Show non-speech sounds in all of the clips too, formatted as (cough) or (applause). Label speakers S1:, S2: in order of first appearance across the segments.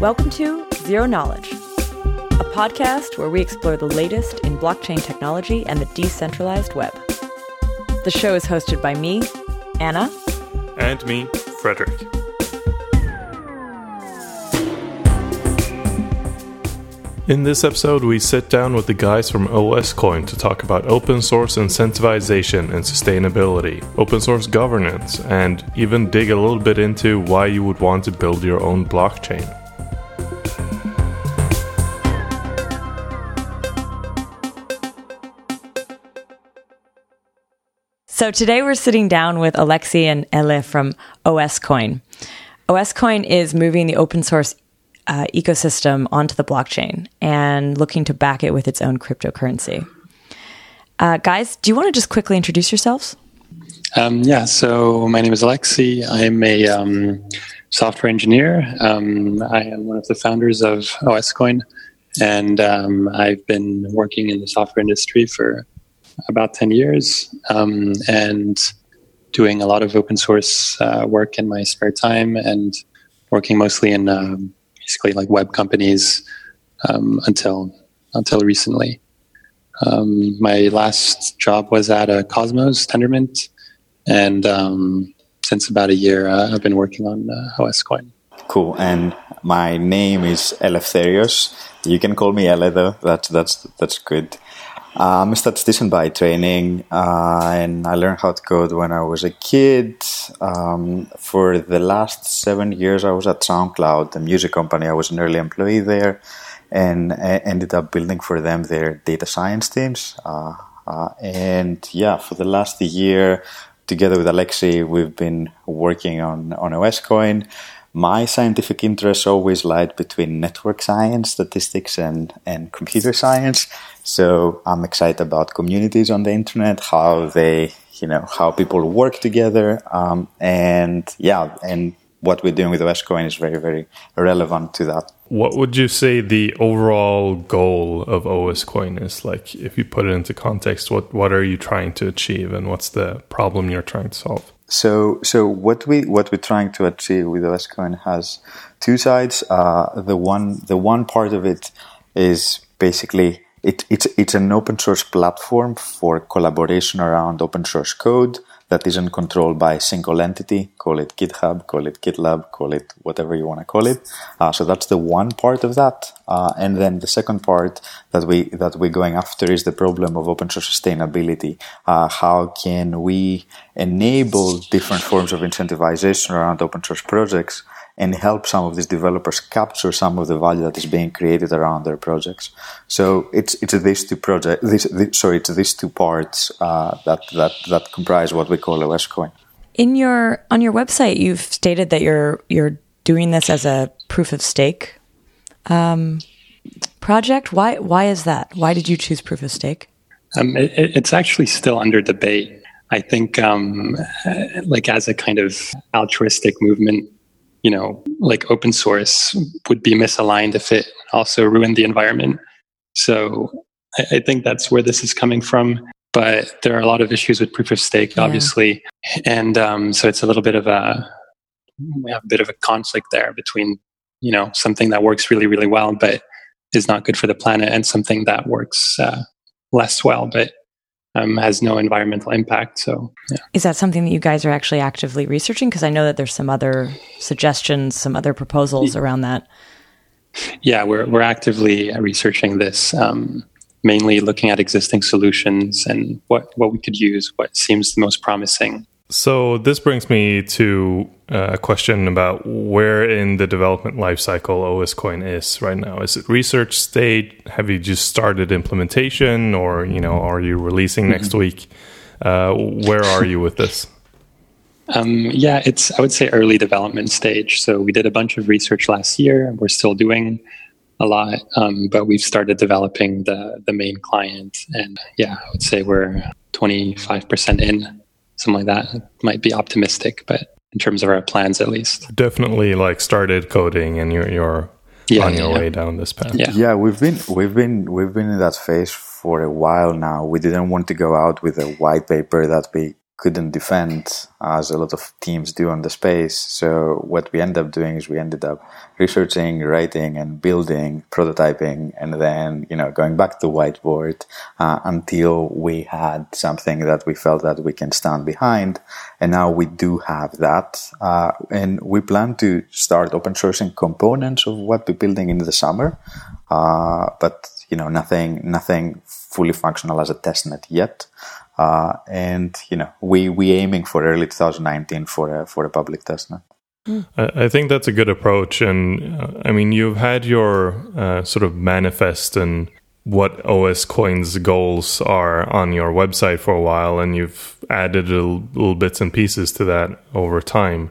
S1: Welcome to Zero Knowledge, a podcast where we explore the latest in blockchain technology and the decentralized web. The show is hosted by me, Anna,
S2: and me, Fredrik. In this episode, we sit down with the guys from OS Coin to talk about open source incentivization and sustainability, open source governance, and even dig a little bit into why you would want to build your own blockchain.
S1: So today we're sitting down with Alexi and Ele from OSCoin. OSCoin is moving the open source uh, ecosystem onto the blockchain and looking to back it with its own cryptocurrency. Uh, guys, do you want to just quickly introduce yourselves?
S3: Um, yeah, so my name is Alexi. I'm a um, software engineer. Um, I am one of the founders of OSCoin, and um, I've been working in the software industry for about 10 years um, and doing a lot of open source uh, work in my spare time and working mostly in um, basically like web companies um, until until recently. Um, my last job was at a Cosmos Tendermint, and um, since about a year, uh, I've been working on uh, OSCoin.
S4: Cool. And my name is Eleftherios. You can call me Ele though. That's that's that's good. Uh, I'm a statistician by training, uh, and I learned how to code when I was a kid. Um, for the last seven years, I was at SoundCloud, the music company. I was an early employee there, and ended up building for them their data science teams. Uh, uh, and yeah, for the last year, together with Alexei, we've been working on on OSCoin my scientific interests always lied between network science, statistics, and, and computer science. So I'm excited about communities on the internet, how they, you know, how people work together. Um, and yeah, and what we're doing with OSCoin is very, very relevant to that.
S2: What would you say the overall goal of OSCoin is? Like, if you put it into context, what, what are you trying to achieve and what's the problem you're trying to solve?
S4: So, so what we what we're trying to achieve with OSCoin has two sides. Uh, the one the one part of it is basically it, it's it's an open source platform for collaboration around open source code that isn't controlled by a single entity. Call it GitHub, call it GitLab, call it whatever you want to call it. Uh, so that's the one part of that. Uh, and then the second part that we that we're going after is the problem of open source sustainability. Uh, how can we enable different forms of incentivization around open source projects? And help some of these developers capture some of the value that is being created around their projects. So it's it's these two project this, this sorry it's these two parts uh, that that that comprise what we call OSCoin.
S1: In your on your website, you've stated that you're you're doing this as a proof of stake um, project. Why why is that? Why did you choose proof of stake?
S3: Um, it, it's actually still under debate. I think, um, like as a kind of altruistic movement, you know, like open source would be misaligned if it also ruined the environment. So I, I think that's where this is coming from. But there are a lot of issues with proof of stake, yeah. obviously, and um, so it's a little bit of a we have a bit of a conflict there between you know something that works really really well but is not good for the planet and something that works uh, less well but um, has no environmental impact. So, yeah.
S1: is that something that you guys are actually actively researching? Because I know that there's some other suggestions, some other proposals around that.
S3: Yeah, we're we're actively researching this, um, mainly looking at existing solutions and what what we could use, what seems the most promising.
S2: So this brings me to uh, a question about where in the development lifecycle OSCoin is right now. Is it research state? Have you just started implementation, or you know, are you releasing mm-hmm. next week? Uh, where are you with this? (laughs)
S3: Um, yeah, it's I would say early development stage. So we did a bunch of research last year. We're still doing a lot, um, but we've started developing the the main client, and yeah, I would say we're twenty five percent in something like that. It might be optimistic, but in terms of our plans, at least,
S2: definitely like started coding, and you're you're yeah, on your yeah. way down this path.
S4: Yeah. yeah, we've been we've been we've been in that phase for a while now. We didn't want to go out with a white paper that we couldn't defend as a lot of teams do on the space. So what we ended up doing is we ended up researching, writing, and building, prototyping, and then you know going back to whiteboard uh, until we had something that we felt that we can stand behind. And now we do have that, uh, and we plan to start open sourcing components of what we're building in the summer. Uh, but you know nothing nothing fully functional as a testnet yet. Uh, and you know, we we aiming for early 2019 for a for a public testnet.
S2: I think that's a good approach, and uh, I mean, you've had your uh, sort of manifest and what OS Coin's goals are on your website for a while, and you've added little, little bits and pieces to that over time.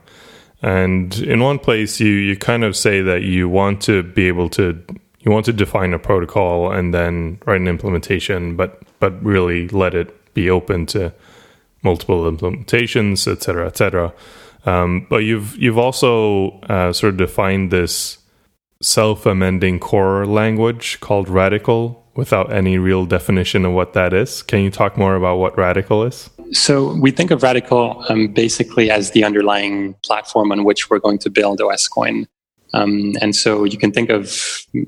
S2: And in one place, you you kind of say that you want to be able to you want to define a protocol and then write an implementation, but but really let it be open to multiple implementations, et cetera, et cetera. Um, but you've you've also uh, sort of defined this self-amending core language called Radicle without any real definition of what that is. Can you talk more about what Radicle is?
S3: So we think of Radicle um, basically as the underlying platform on which we're going to build OSCoin. Um, and so you can think of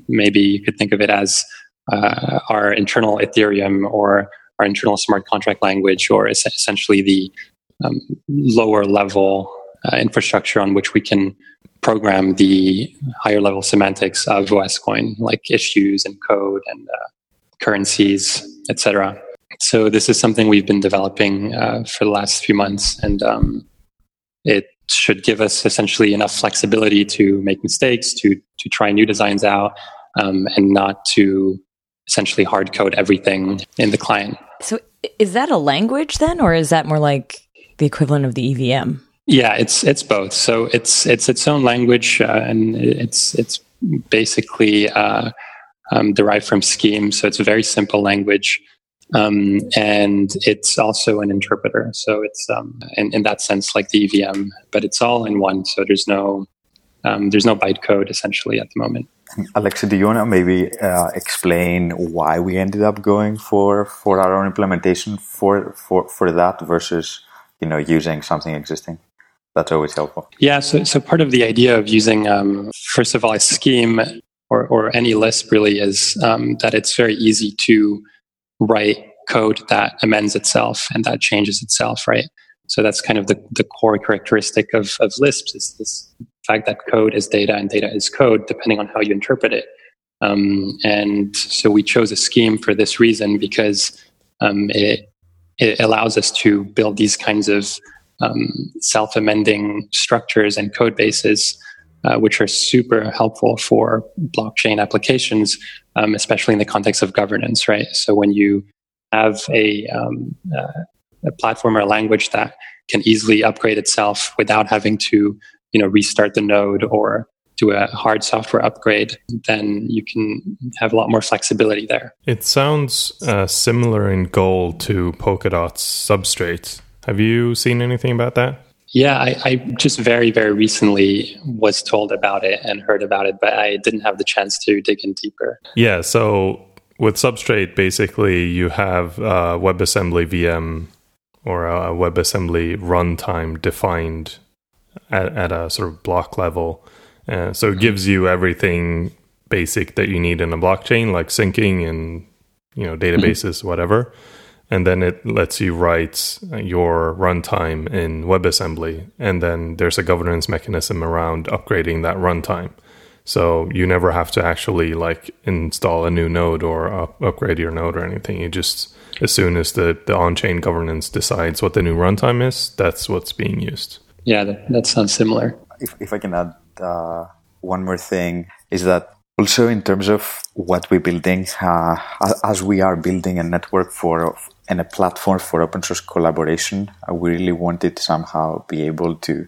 S3: maybe you could think of it as uh, our internal Ethereum or our internal smart contract language, or essentially the um, lower level uh, infrastructure on which we can program the higher level semantics of OSCoin, like issues and code and uh, currencies, etc. So this is something we've been developing uh, for the last few months, and um, it should give us essentially enough flexibility to make mistakes, to to try new designs out, um, and not to essentially hard code everything in the client.
S1: So is that a language then, or is that more like the equivalent of the EVM?
S3: Yeah, it's it's both. So it's it's its own language, uh, and it's it's basically uh, um, derived from Scheme. So it's a very simple language, um, and it's also an interpreter. So it's um, in, in that sense like the EVM, but it's all in one. So there's no um, there's no bytecode essentially at the moment.
S4: Alexa, do you want to maybe uh, explain why we ended up going for, for our own implementation for, for, for that versus you know using something existing? That's always helpful.
S3: Yeah, so, so part of the idea of using, um, first of all, a scheme or, or any Lisp really is um, that it's very easy to write code that amends itself and that changes itself, right? So that's kind of the, the core characteristic of, of Lisp is this fact that code is data and data is code, depending on how you interpret it. Um, and so we chose a scheme for this reason because um, it, it allows us to build these kinds of um, self-amending structures and code bases, uh, which are super helpful for blockchain applications, um, especially in the context of governance, right? So when you have a, um, uh, a platform or a language that can easily upgrade itself without having to you know restart the node or do a hard software upgrade, then you can have a lot more flexibility there.
S2: It sounds uh, similar in goal to Polkadot's substrate. Have you seen anything about that?
S3: Yeah, I, I, just very, very recently was told about it and heard about it, but I didn't have the chance to dig in deeper.
S2: Yeah, so with Substrate, basically you have a WebAssembly VM or a WebAssembly runtime defined at, at a sort of block level. Uh, so it gives you everything basic that you need in a blockchain, like syncing and you know databases, mm-hmm. whatever. And then it lets you write your runtime in WebAssembly, and then there's a governance mechanism around upgrading that runtime. So you never have to actually like install a new node or up- upgrade your node or anything. You just as soon as the, the on-chain governance decides what the new runtime is, that's what's being used.
S3: Yeah, that, that sounds similar.
S4: If, if I can add uh, one more thing, is that also in terms of what we're building, uh, as we are building a network for and a platform for open source collaboration, uh, we really wanted to somehow be able to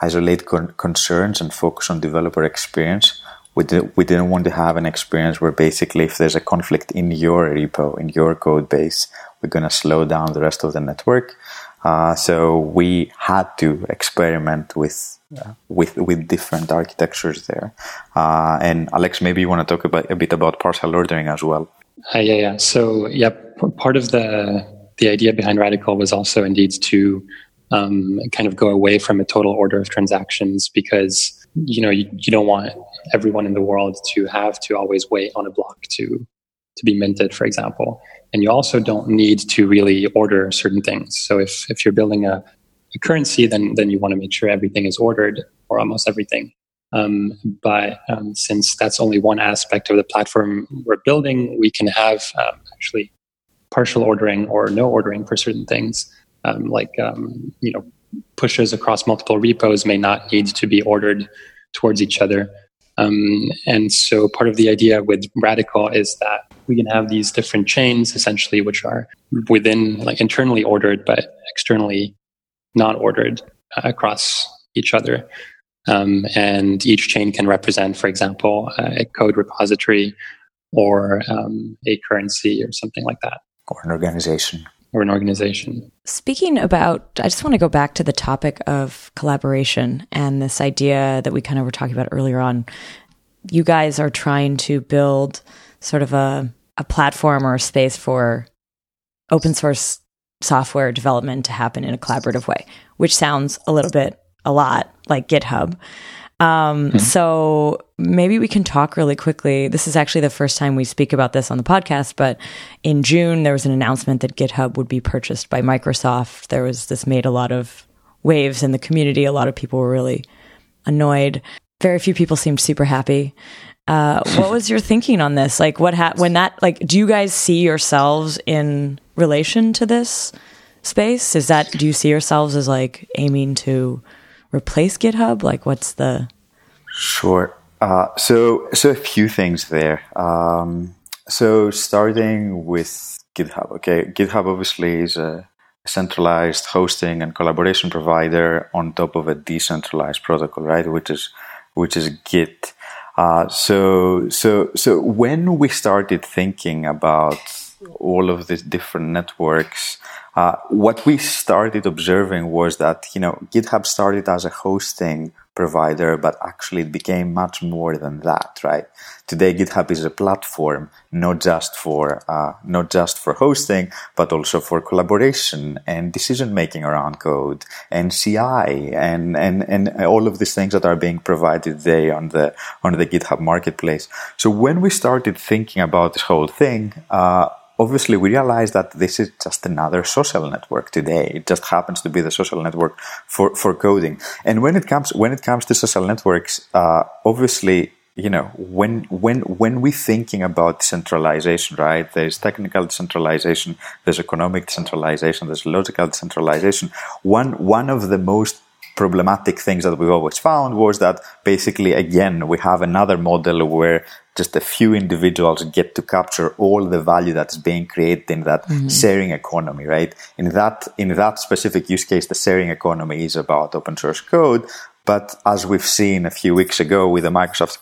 S4: isolate con- concerns and focus on developer experience. We, we didn't want to have an experience where basically if there's a conflict in your repo, in your code base, we're going to slow down the rest of the network. Uh, so we had to experiment with uh, with with different architectures there. Uh, and Alex, maybe you want to talk about a bit about partial ordering as well.
S3: Uh, yeah, yeah. So yeah, p- part of the the idea behind Radicle was also indeed to um, kind of go away from a total order of transactions because you know you, you don't want everyone in the world to have to always wait on a block to to be minted, for example. And you also don't need to really order certain things. So if if you're building a, a currency, then then you want to make sure everything is ordered or almost everything. Um, but um, since that's only one aspect of the platform we're building, we can have um, actually partial ordering or no ordering for certain things. Um, like um, you know, pushes across multiple repos may not need to be ordered towards each other. Um, and so part of the idea with Radicle is that we can have these different chains essentially, which are within like internally ordered, but externally not ordered uh, across each other. Um, and each chain can represent, for example, a code repository or um, a currency or something like that.
S4: Or an organization.
S3: Or an organization.
S1: Speaking about, I just want to go back to the topic of collaboration and this idea that we kind of were talking about earlier on. You guys are trying to build sort of a, a platform or a space for open source software development to happen in a collaborative way, which sounds a little bit a lot like GitHub. Um, mm-hmm. So maybe we can talk really quickly. This is actually the first time we speak about this on the podcast, but in June, there was an announcement that GitHub would be purchased by Microsoft. There was this made a lot of waves in the community. A lot of people were really annoyed. Very few people seemed super happy. Uh, what was your thinking on this? Like, what ha- when that like, do you guys see yourselves in relation to this space? Is that do you see yourselves as like aiming to replace GitHub? Like, what's the?
S4: Sure. Uh, so, so a few things there. Um, so, starting with GitHub. Okay, GitHub obviously is a centralized hosting and collaboration provider on top of a decentralized protocol, right? Which is which is Git. Uh, so, so, so when we started thinking about all of these different networks, uh, what we started observing was that you know GitHub started as a hosting provider, but actually it became much more than that, right? Today, GitHub is a platform not just for uh, not just for hosting, but also for collaboration and decision making around code and CI and and and all of these things that are being provided today on the on the GitHub marketplace. So when we started thinking about this whole thing. Uh, obviously we realize that this is just another social network today. It just happens to be the social network for, for coding. And when it comes when it comes to social networks, uh, obviously you know when when when we're thinking about decentralization right there's technical decentralization there's economic decentralization there's logical decentralization one one of the most problematic things that we've always found was that basically again we have another model where just a few individuals get to capture all the value that's being created in that mm-hmm. sharing economy right in that in that specific use case the sharing economy is about open source code but as we've seen a few weeks ago with the Microsoft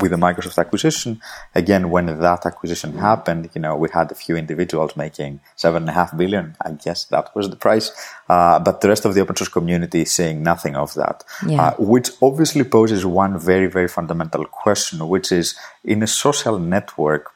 S4: with the Microsoft acquisition, again when that acquisition happened, you know we had a few individuals making seven and a half billion. I guess that was the price, uh, but the rest of the open source community is saying nothing of that, yeah. uh, which obviously poses one very very fundamental question, which is in a social network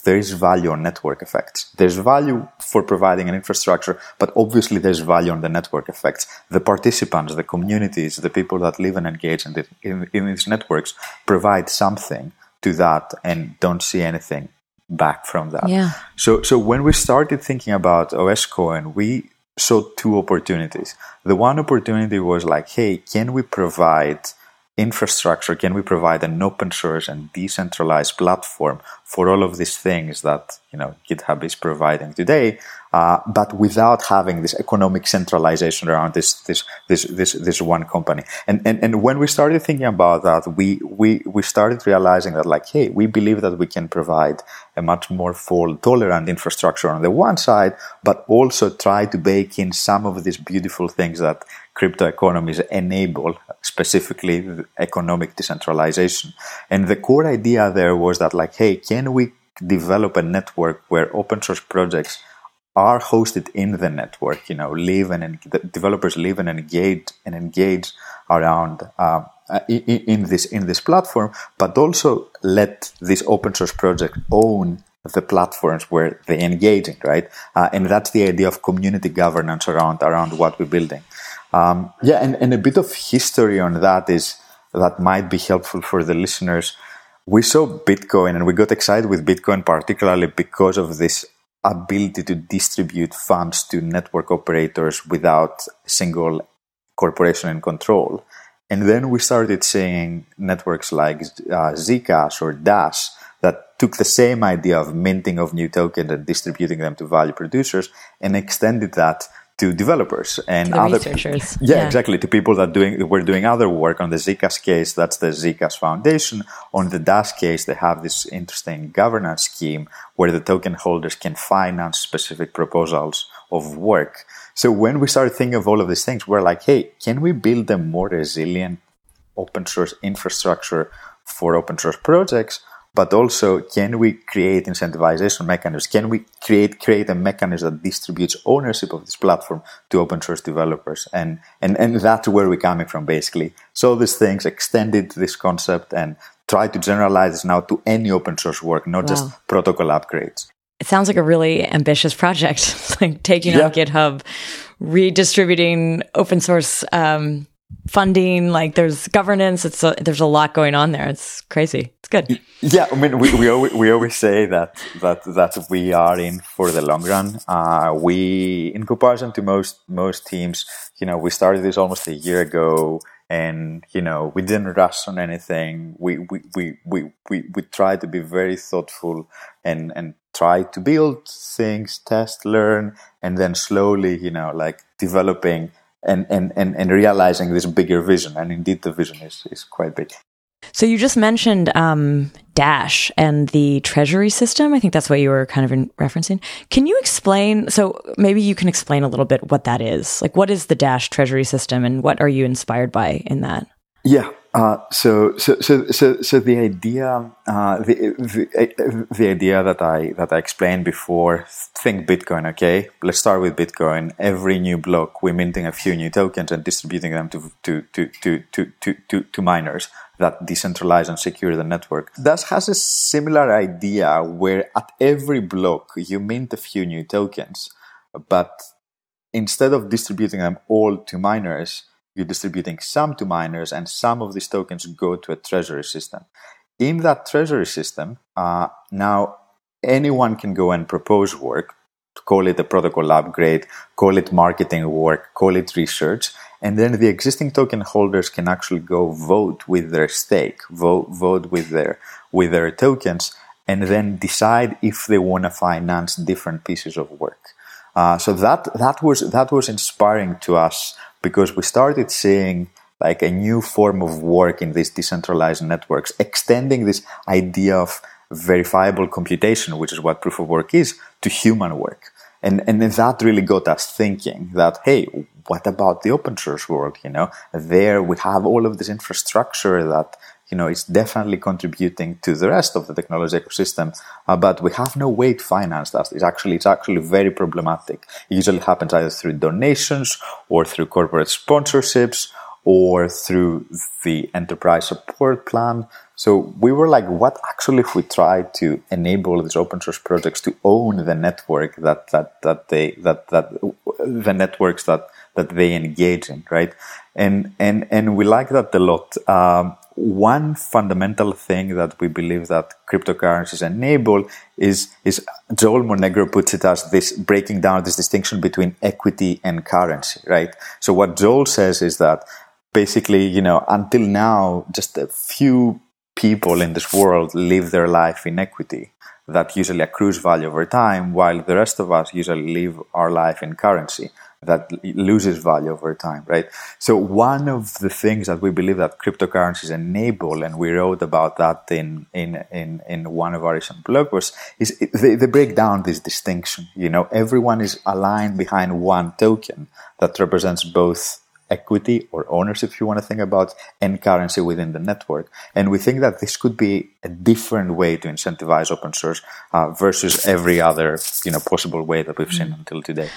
S4: there is value on network effects. There's value for providing an infrastructure, but obviously there's value on the network effects. The participants, the communities, the people that live and engage in, the, in, in these networks provide something to that and don't see anything back from that.
S1: Yeah.
S4: So, so when we started thinking about OSCoin, we saw two opportunities. The one opportunity was like, hey, can we provide infrastructure can we provide an open source and decentralized platform for all of these things that you know github is providing today uh, but without having this economic centralization around this this this this, this one company. And, and and when we started thinking about that we we we started realizing that like hey we believe that we can provide a much more fault tolerant infrastructure on the one side but also try to bake in some of these beautiful things that crypto economies enable specifically economic decentralization. And the core idea there was that like, hey, can we develop a network where open source projects are hosted in the network, you know, live and the developers live and engage and engage around uh, in, in, this in this platform, but also let this open source project own the platforms where they engage in, right? Uh, and that's the idea of community governance around around what we're building. Um, yeah, and, and a bit of history on that is that might be helpful for the listeners. We saw Bitcoin and we got excited with Bitcoin particularly because of this ability to distribute funds to network operators without single corporation in control. And then we started seeing networks like uh, Zcash or Dash that took the same idea of minting of new tokens and distributing them to value producers and extended that to developers and other
S1: researchers.
S4: Yeah, yeah, exactly. To people that doing were doing other work on the Zcash case. That's the Zcash Foundation. On the Dash case, they have this interesting governance scheme where the token holders can finance specific proposals of work. So when we started thinking of all of these things, we're like, hey, can we build a more resilient open source infrastructure for open source projects but also can we create incentivization mechanisms? Can we create create a mechanism that distributes ownership of this platform to open source developers? And and and that's where we're coming from basically. So these things extended this concept and try to generalize this now to any open source work, not wow. just protocol upgrades.
S1: It sounds like a really ambitious project, (laughs) like taking yeah. on GitHub, redistributing open source um, funding like there's governance it's a, there's a lot going on there it's crazy good
S4: yeah i mean we, we, always, we always say that that that we are in for the long run uh, we in comparison to most most teams you know we started this almost a year ago and you know we didn't rush on anything we we we we, we, we tried to be very thoughtful and and try to build things test learn and then slowly you know like developing and, and, and, and realizing this bigger vision. And indeed, the vision is, is quite big.
S1: So you just mentioned um, Dash and the treasury system. I think that's what you were kind of referencing. Can you explain? So maybe you can explain a little bit what that is. Like, what is the Dash treasury system, and what are you inspired by in that?
S4: Yeah. Uh, so, so, so, so, so the idea, uh, the, the, the idea that I that I explained before. Think Bitcoin, okay? Let's start with Bitcoin. Every new block, we're minting a few new tokens and distributing them to to to to to to, to, to miners that decentralize and secure the network. That has a similar idea where at every block you mint a few new tokens, but instead of distributing them all to miners you're distributing some to miners, and some of these tokens go to a treasury system. In that treasury system, uh, now anyone can go and propose work, call it a protocol upgrade, call it marketing work, call it research, and then the existing token holders can actually go vote with their stake, vote vote with their with their tokens, and then decide if they want to finance different pieces of work. Uh, so that that was that was inspiring to us because we started seeing like a new form of work in these decentralized networks, extending this idea of verifiable computation, which is what proof of work is, to human work. And, and that really got us thinking that, hey, what about the open source world? You know, there we have all of this infrastructure that you know, it's definitely contributing to the rest of the technology ecosystem, uh, but we have no way to finance that. It's actually, it's actually very problematic. It usually happens either through donations or through corporate sponsorships or through the enterprise support plan. So we were like, what actually if we try to enable these open source projects to own the network that, that, that they, that, that, the networks that, that they engage in, right? And, and, and we like that a lot. Um, one fundamental thing that we believe that cryptocurrencies enable is, is Joel Monegro puts it as this breaking down this distinction between equity and currency, right? So what Joel says is that basically, you know, until now, just a few people in this world live their life in equity that usually accrues value over time, while the rest of us usually live our life in currency that loses value over time, right? So one of the things that we believe that cryptocurrencies enable, and we wrote about that in in in, in one of our recent blog posts, is they, they break down this distinction. You know, everyone is aligned behind one token that represents both equity or ownership, if you want to think about, and currency within the network. And we think that this could be a different way to incentivize open source uh, versus every other, you know, possible way that we've seen mm. until today.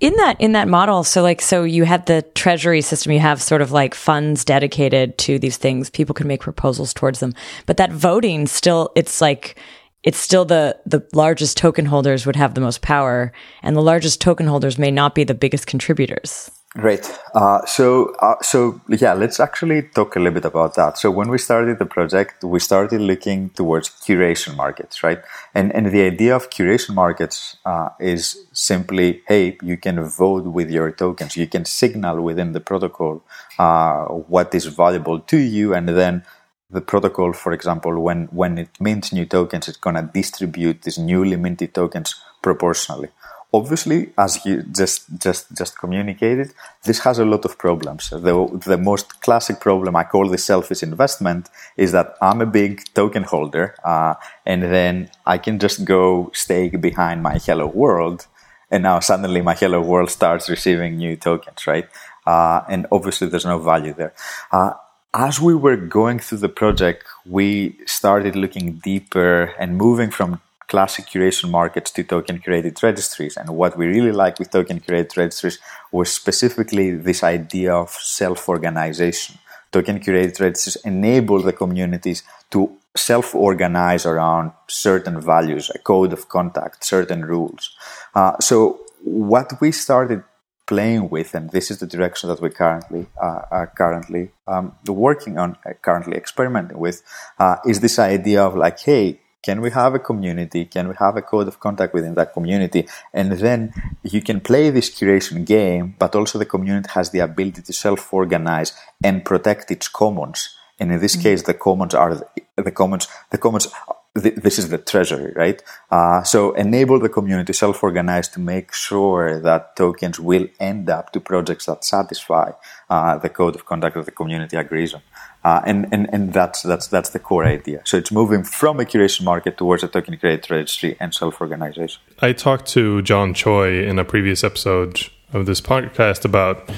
S1: In that in that model, so like so you have the treasury system, you have sort of like funds dedicated to these things. People can make proposals towards them, but that voting still, it's like it's still the the largest token holders would have the most power, and the largest token holders may not be the biggest contributors.
S4: Great. Uh, so, uh, so yeah, let's actually talk a little bit about that. So, when we started the project, we started looking towards curation markets, right? And and the idea of curation markets uh, is simply, hey, you can vote with your tokens. You can signal within the protocol uh, what is valuable to you, and then the protocol, for example, when when it mints new tokens, it's gonna distribute these newly minted tokens proportionally. Obviously, as you just just just communicated, this has a lot of problems. The the most classic problem I call the selfish investment is that I'm a big token holder, uh, and then I can just go stake behind my hello world, and now suddenly my hello world starts receiving new tokens, right? Uh, and obviously, there's no value there. Uh, as we were going through the project, we started looking deeper and moving from classic curation markets to token curated registries. And what we really like with token curated registries was specifically this idea of self organization. Token curated registries enable the communities to self organize around certain values, a code of conduct, certain rules. Uh, so, what we started playing with, and this is the direction that we currently uh, are currently um, working on, uh, currently experimenting with, uh, is this idea of like, hey, can we have a community? Can we have a code of conduct within that community? And then you can play this curation game, but also the community has the ability to self organize and protect its commons. And in this mm-hmm. case, the commons are the commons. The commons this is the treasury, right? Uh, so enable the community self-organize to make sure that tokens will end up to projects that satisfy uh, the code of conduct that the community agrees on. Uh, and, and, and that's, that's, that's the core idea. So it's moving from a curation market towards a token curated registry and self-organization.
S2: I talked to John Choi in a previous episode of this podcast about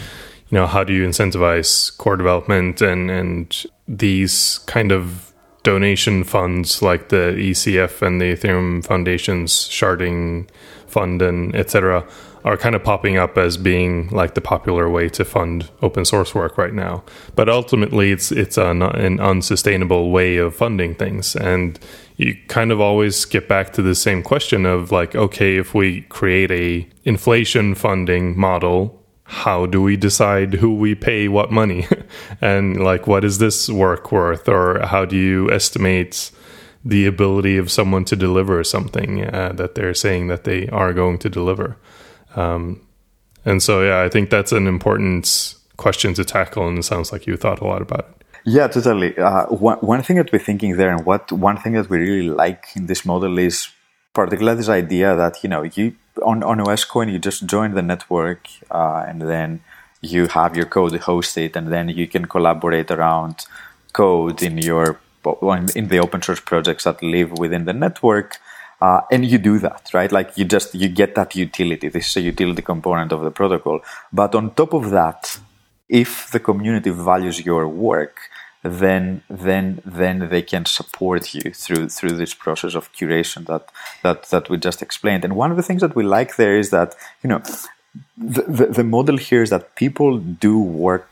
S2: you know how do you incentivize core development and and these kind of donation funds like the ECF and the Ethereum Foundation's sharding fund and etc. are kind of popping up as being like the popular way to fund open source work right now. But ultimately, it's it's an, an unsustainable way of funding things, and you kind of always get back to the same question of like, okay, if we create a inflation funding model how do we decide who we pay what money? (laughs) And like what is this work worth? Or how do you estimate the ability of someone to deliver something uh, that they're saying that they are going to deliver um, and so yeah i think that's an important question to tackle and it sounds like you thought a lot about it
S4: yeah, totally. Uh, one, one thing that we're thinking there, and what one thing that we really like in this model is particularly this idea that you know you on on OSCoin you just join the network uh, and then you have your code hosted and then you can collaborate around code in your in the open source projects that live within the network uh, and you do that right? Like you just you get that utility. This is a utility component of the protocol. But on top of that if the community values your work then then then they can support you through through this process of curation that that that we just explained. And one of the things that we like there is that you know the, the, the model here is that people do work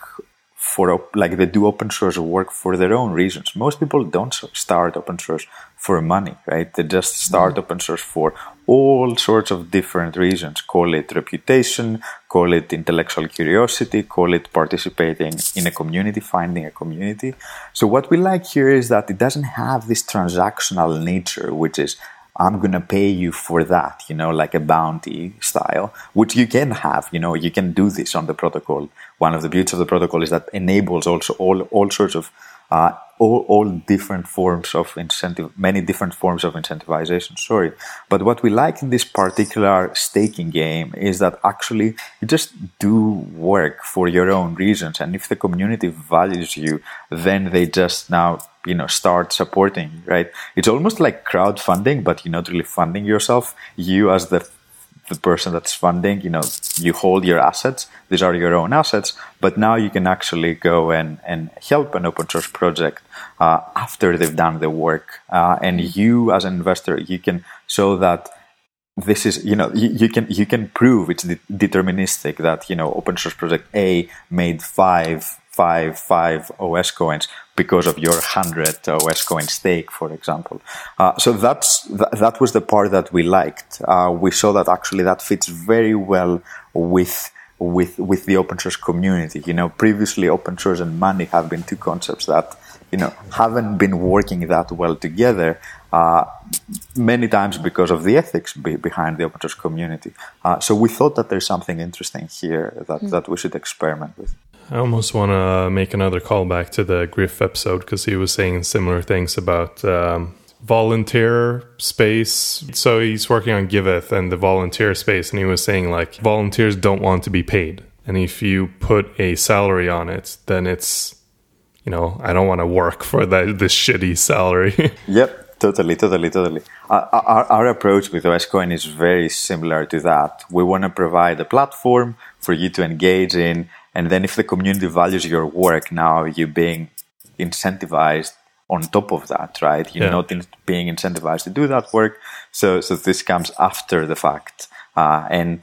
S4: for like they do open source work for their own reasons. Most people don't start open source for money, right? They just start mm-hmm. open source for all sorts of different reasons. Call it reputation, call it intellectual curiosity, call it participating in a community, finding a community. So what we like here is that it doesn't have this transactional nature, which is I'm going to pay you for that, you know, like a bounty style, which you can have, you know, you can do this on the protocol. One of the beauties of the protocol is that enables also all, all sorts of, uh, all, all different forms of incentive, many different forms of incentivization. Sorry. But what we like in this particular staking game is that actually you just do work for your own reasons. And if the community values you, then they just now you know start supporting right it's almost like crowdfunding but you're not really funding yourself you as the the person that's funding you know you hold your assets these are your own assets but now you can actually go and and help an open source project uh, after they've done the work. Uh, and you as an investor you can show that this is you know you, you, can you can prove it's de- deterministic that you know open source project A made five five five OS coins, because of your 100 OS coin stake, for example. Uh, so that's, th- that was the part that we liked. Uh, we saw that actually that fits very well with with with the open source community. You know, previously open source and money have been two concepts that you know haven't been working that well together. Uh, many times because of the ethics be behind the open source community. Uh, so we thought that there's something interesting here that, mm. that we should experiment with.
S2: I almost want to make another callback to the Griff episode because he was saying similar things about um, volunteer space. So he's working on Giveth and the volunteer space, and he was saying like volunteers don't want to be paid, and if you put a salary on it, then it's you know I don't want to work for that this shitty salary. (laughs)
S4: yep, totally, totally, totally. Uh, our, our approach with OSCoin is very similar to that. We want to provide a platform for you to engage in, and then if the community values your work, now you're being incentivized on top of that, right? You're yeah. not in, being incentivized to do that work. So, so this comes after the fact. Uh, and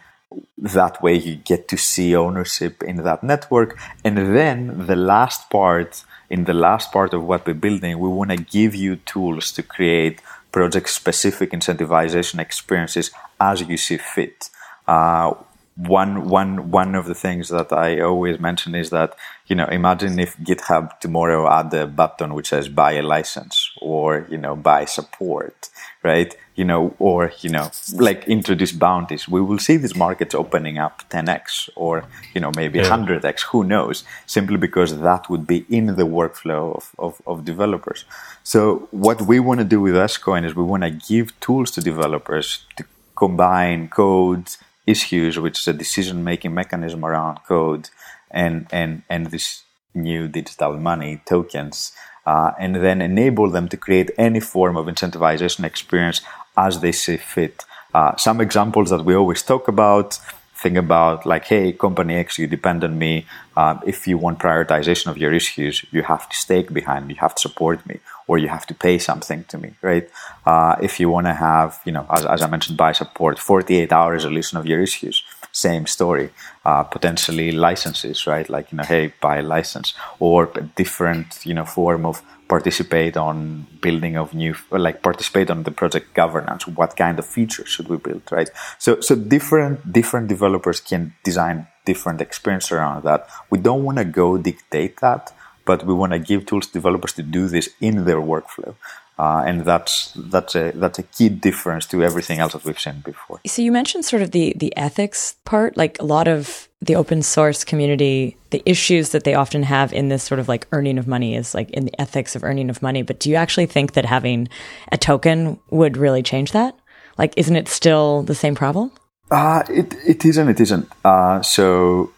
S4: that way you get to see ownership in that network. And then the last part, in the last part of what we're building, we want to give you tools to create project specific incentivization experiences as you see fit. Uh, one one one of the things that I always mention is that you know imagine if GitHub tomorrow add a button which says buy a license or you know buy support right? You know or you know like introduce bounties. We will see these markets opening up 10x or you know maybe yeah. 100x who knows? Simply because that would be in the workflow of, of, of developers. So what we want to do with OSCoin is we want to give tools to developers to combine codes issues, which is a decision making mechanism around code and, and, and this new digital money tokens, uh, and then enable them to create any form of incentivization experience as they see fit. Uh, some examples that we always talk about think about like, hey, company X, you depend on me. Uh, if you want prioritization of your issues, you have to stake behind me, you have to support me, or you have to pay something to me, right? Uh, if you want to have, you know, as, as, I mentioned, buy support, 48 hour resolution of your issues, same story. Uh, potentially licenses, right? Like, you know, hey, buy a license, or a different, you know, form of participate on building of new like participate on the project governance what kind of features should we build right so so different different developers can design different experience around that we don't want to go dictate that but we want to give tools to developers to do this in their workflow uh, and that's that's a that's a key difference to everything else that we've seen before.
S1: So you mentioned sort of the the ethics part, like a lot of the open source community, the issues that they often have in this sort of like earning of money is like in the ethics of earning of money. But do you actually think that having a token would really change that? Like, isn't it still the same problem?
S4: Uh, it it isn't. It isn't. Uh, so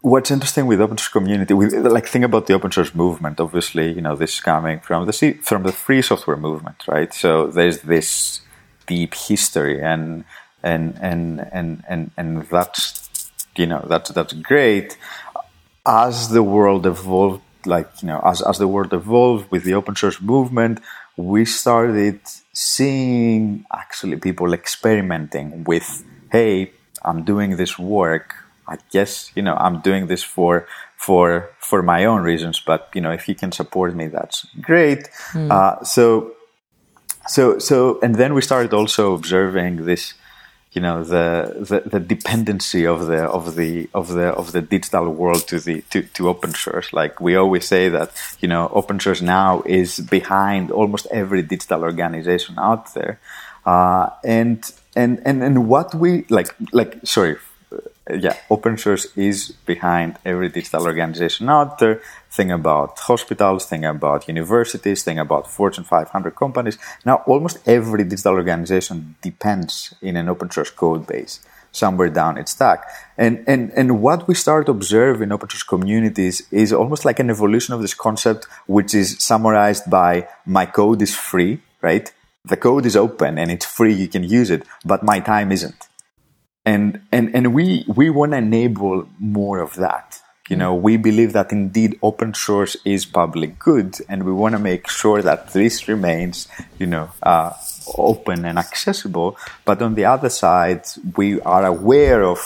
S4: what's interesting with open source community, with, like think about the open source movement. Obviously, you know this is coming from the from the free software movement, right? So there's this deep history, and and and and and and that's you know that's that's great. As the world evolved, like you know, as as the world evolved with the open source movement, we started seeing actually people experimenting with, hey, I'm doing this work I guess you know I'm doing this for for for my own reasons, but you know if you can support me, that's great. Mm. Uh, so so so and then we started also observing this you know the, the, the dependency of the of the of the of the digital world to the to, to open source like we always say that you know open source now is behind almost every digital organization out there uh, and and and and what we like like sorry yeah, open source is behind every digital organization out there. Think about hospitals, think about universities, think about Fortune 500 companies. Now, almost every digital organization depends in an open source code base somewhere down its stack. And, and, and what we start to observe in open source communities is almost like an evolution of this concept, which is summarized by my code is free, right? The code is open and it's free. You can use it, but my time isn't and and and we we want to enable more of that. You know we believe that indeed open source is public good and we want to make sure that this remains you know uh, open and accessible. But on the other side we are aware of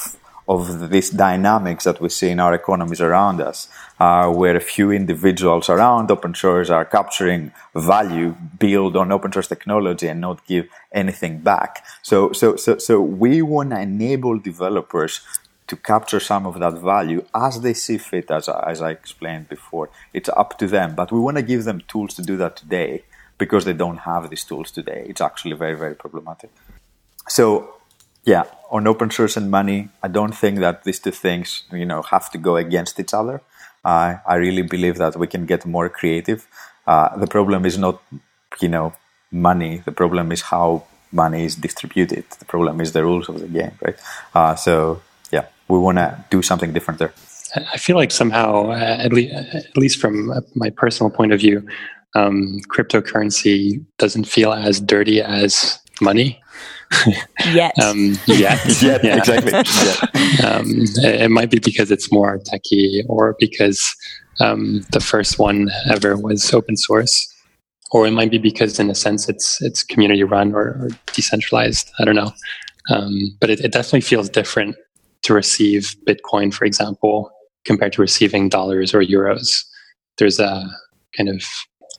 S4: of these dynamics that we see in our economies around us, uh, where a few individuals around open source are capturing value built on open source technology and not give anything back. So, so, so, so we want to enable developers to capture some of that value as they see fit, as, as I explained before. It's up to them, but we want to give them tools to do that today because they don't have these tools today. It's actually very, very problematic. So yeah, on open source and money, I don't think that these two things, you know, have to go against each other. Uh, I really believe that we can get more creative. Uh, the problem is not, you know, money. The problem is how money is distributed. The problem is the rules of the game, right? Uh, so yeah, we want to do something different there.
S3: I feel like somehow, uh, at, le- at least from my personal point of view, um, cryptocurrency doesn't feel as dirty as money.
S1: Yet.
S3: um, (laughs) yet.
S4: yet, (laughs) yeah. exactly.
S3: Um, it might be because it's more techy or because um, the first one ever was open source. Or it might be because, in a sense, it's it's community run or, or decentralized. I don't know, um, but it, it definitely feels different to receive Bitcoin, for example, compared to receiving dollars or euros. There's a kind of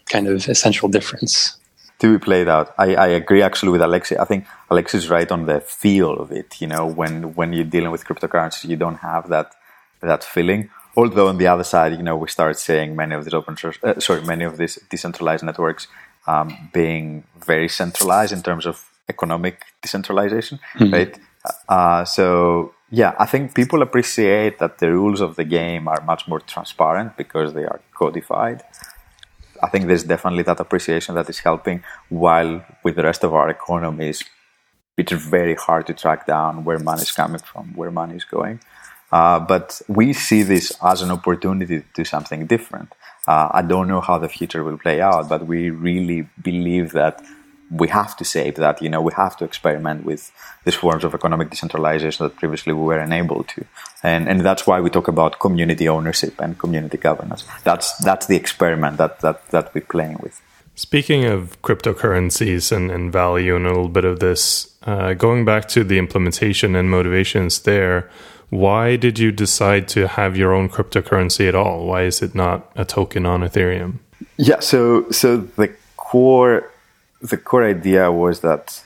S3: kind of essential difference
S4: to be played out. I, I agree actually with Alexi. I think Alexi is right on the feel of it. You know, when when you're dealing with cryptocurrency, you don't have that that feeling. Although on the other side, you know, we start seeing many of these open source, uh, sorry, many of these decentralized networks um, being very centralized in terms of economic decentralization, mm-hmm. right? Uh, so yeah, I think people appreciate that the rules of the game are much more transparent because they are codified. I think there's definitely that appreciation that is helping. While with the rest of our economies, it's very hard to track down where money is coming from, where money is going. Uh, but we see this as an opportunity to do something different. Uh, I don't know how the future will play out, but we really believe that we have to save that. You know, we have to experiment with these forms of economic decentralization that previously we were unable to, and and that's why we talk about community ownership and community governance. That's that's the experiment that that that we're playing with.
S2: Speaking of cryptocurrencies and, and value and a little bit of this, uh, going back to the implementation and motivations there, why did you decide to have your own cryptocurrency at all? Why is it not a token on Ethereum?
S4: Yeah, so so the core the core idea was that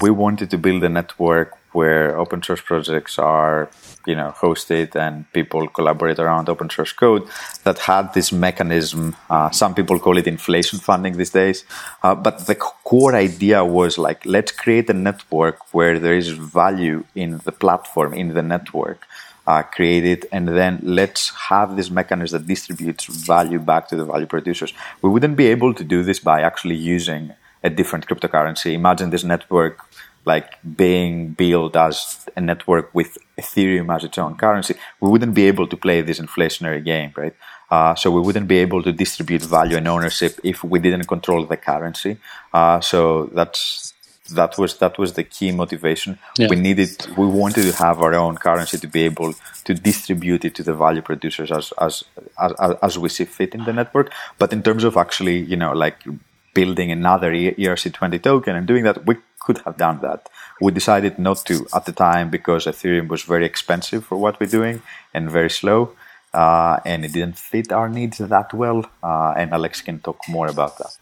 S4: we wanted to build a network where open source projects are you know hosted and people collaborate around open source code that had this mechanism uh, some people call it inflation funding these days uh, but the core idea was like let's create a network where there is value in the platform in the network uh, created and then let's have this mechanism that distributes value back to the value producers we wouldn't be able to do this by actually using a different cryptocurrency. Imagine this network like being built as a network with Ethereum as its own currency. We wouldn't be able to play this inflationary game, right? Uh, so we wouldn't be able to distribute value and ownership if we didn't control the currency. Uh, so that's that was that was the key motivation. Yeah. We needed, we wanted to have our own currency to be able to distribute it to the value producers as as as, as we see fit in the network. But in terms of actually, you know, like building another ERC20 token and doing that, we could have done that. We decided not to at the time because Ethereum was very expensive for what we're doing and very slow. Uh, and it didn't fit our needs that well. Uh, and Alex can talk more about that.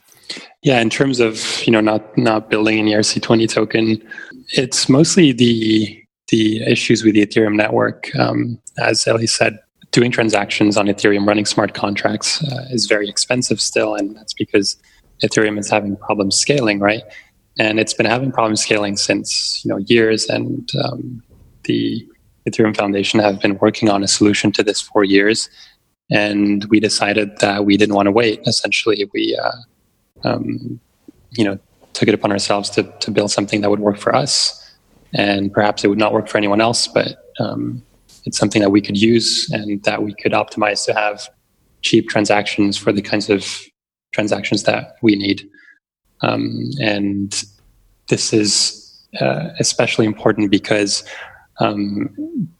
S3: Yeah, in terms of you know not not building an ERC20 token, it's mostly the the issues with the Ethereum network. Um, as Ellie said, doing transactions on Ethereum running smart contracts uh, is very expensive still, and that's because Ethereum is having problems scaling, right? And it's been having problems scaling since you know years, and um, the Ethereum Foundation have been working on a solution to this for years. And we decided that we didn't want to wait. Essentially, we uh, um, you know took it upon ourselves to to build something that would work for us, and perhaps it would not work for anyone else, but um, it's something that we could use and that we could optimize to have cheap transactions for the kinds of transactions that we need. Um, and this is uh, especially important because um,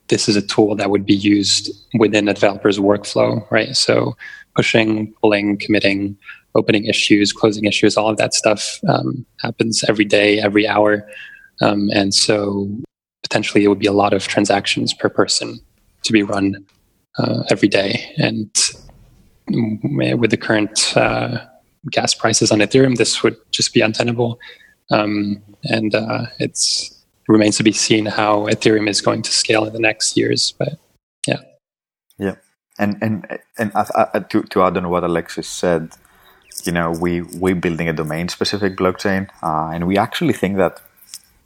S3: this is a tool that would be used within a developer's workflow, right? So pushing, pulling, committing, opening issues, closing issues, all of that stuff um, happens every day, every hour. Um, and so potentially it would be a lot of transactions per person to be run uh, every day. And with the current uh, gas prices on Ethereum, this would just be untenable. Um, and uh, it remains to be seen how Ethereum is going to scale in the next years. But yeah,
S4: yeah, and and and to to add on what Alexis said, you know, we we're building a domain specific blockchain, uh, and we actually think that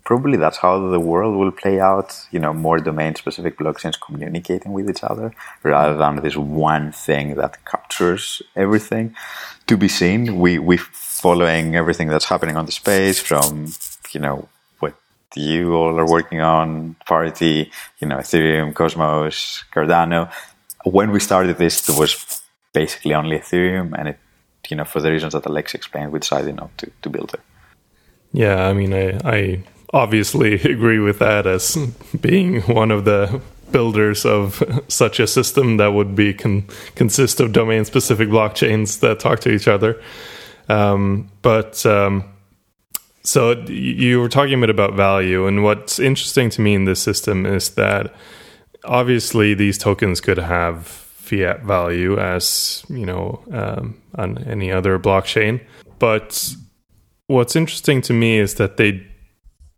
S4: probably that's how the world will play out. You know, more domain specific blockchains communicating with each other rather than this one thing that captures everything. To be seen, we we following everything that's happening on the space from you know what you all are working on, Parity, you know, Ethereum, Cosmos, Cardano. When we started this, there was basically only Ethereum, and it you know for the reasons that Alex explained, we decided not to to build it.
S2: Yeah, I mean, I, I obviously (laughs) agree with that as being one of the builders of (laughs) such a system that would be con- consist of domain specific blockchains that talk to each other. Um, but um, so you were talking a bit about value, and what's interesting to me in this system is that obviously these tokens could have fiat value as you know um, on any other blockchain, but what's interesting to me is that they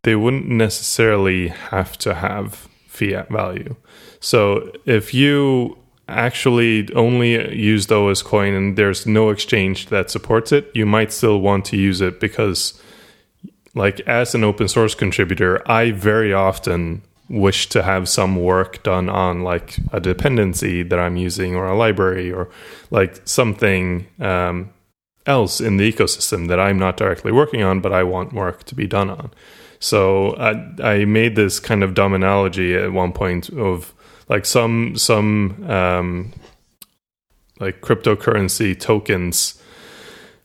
S2: they wouldn't necessarily have to have fiat value. So if you actually only use the OS coin and there's no exchange that supports it, you might still want to use it because like as an open source contributor, I very often wish to have some work done on like a dependency that I'm using or a library or like something um, else in the ecosystem that I'm not directly working on, but I want work to be done on. So I, I made this kind of dumb analogy at one point of like some some um, like cryptocurrency tokens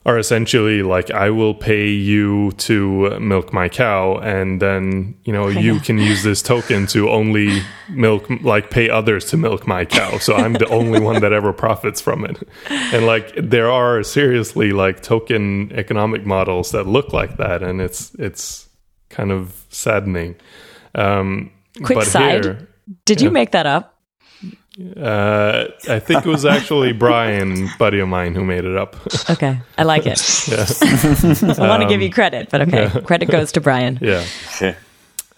S2: are essentially like I will pay you to milk my cow, and then you know you can (laughs) use this token to only milk, like pay others to milk my cow. So I'm the only one that ever profits from it. And like there are seriously like token economic models that look like that, and it's it's kind of saddening. Um,
S1: Quick side: here, Did you make that up?
S2: Uh, I think it was actually (laughs) Brian, buddy of mine, who made it up.
S1: okay, I like it. (laughs) Yeah. (laughs) I want to um, give you um, credit, but okay, yeah. credit goes to Brian.
S2: Yeah.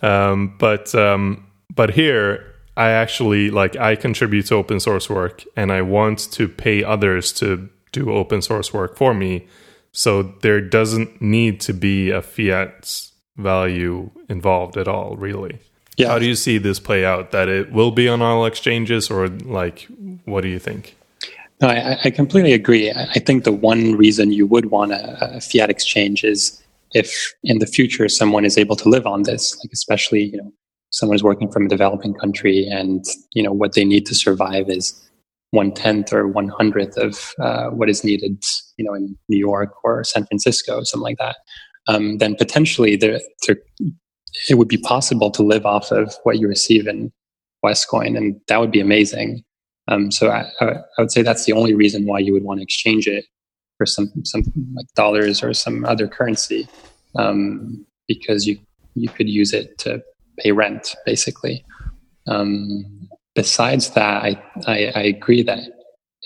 S2: Um, but um, but here, I actually like I contribute to open source work, and I want to pay others to do open source work for me. So there doesn't need to be a fiat value involved at all, really. Yeah. How do you see this play out? That it will be on all exchanges, or like, what do you think?
S3: No, I, I completely agree. I think the one reason you would want a, a, fiat exchange is if in the future someone is able to live on this, like especially you know someone is working from a developing country, and you know what they need to survive is one tenth or one hundredth of uh, what is needed, you know, in New York or San Francisco, something like that um, then potentially there, there, it would be possible to live off of what you receive in OSCoin, and that would be amazing. Um, so I, I, would say that's the only reason why you would want to exchange it for some some like dollars or some other currency, um, because you you could use it to pay rent basically. Um, besides that, I, I, I agree that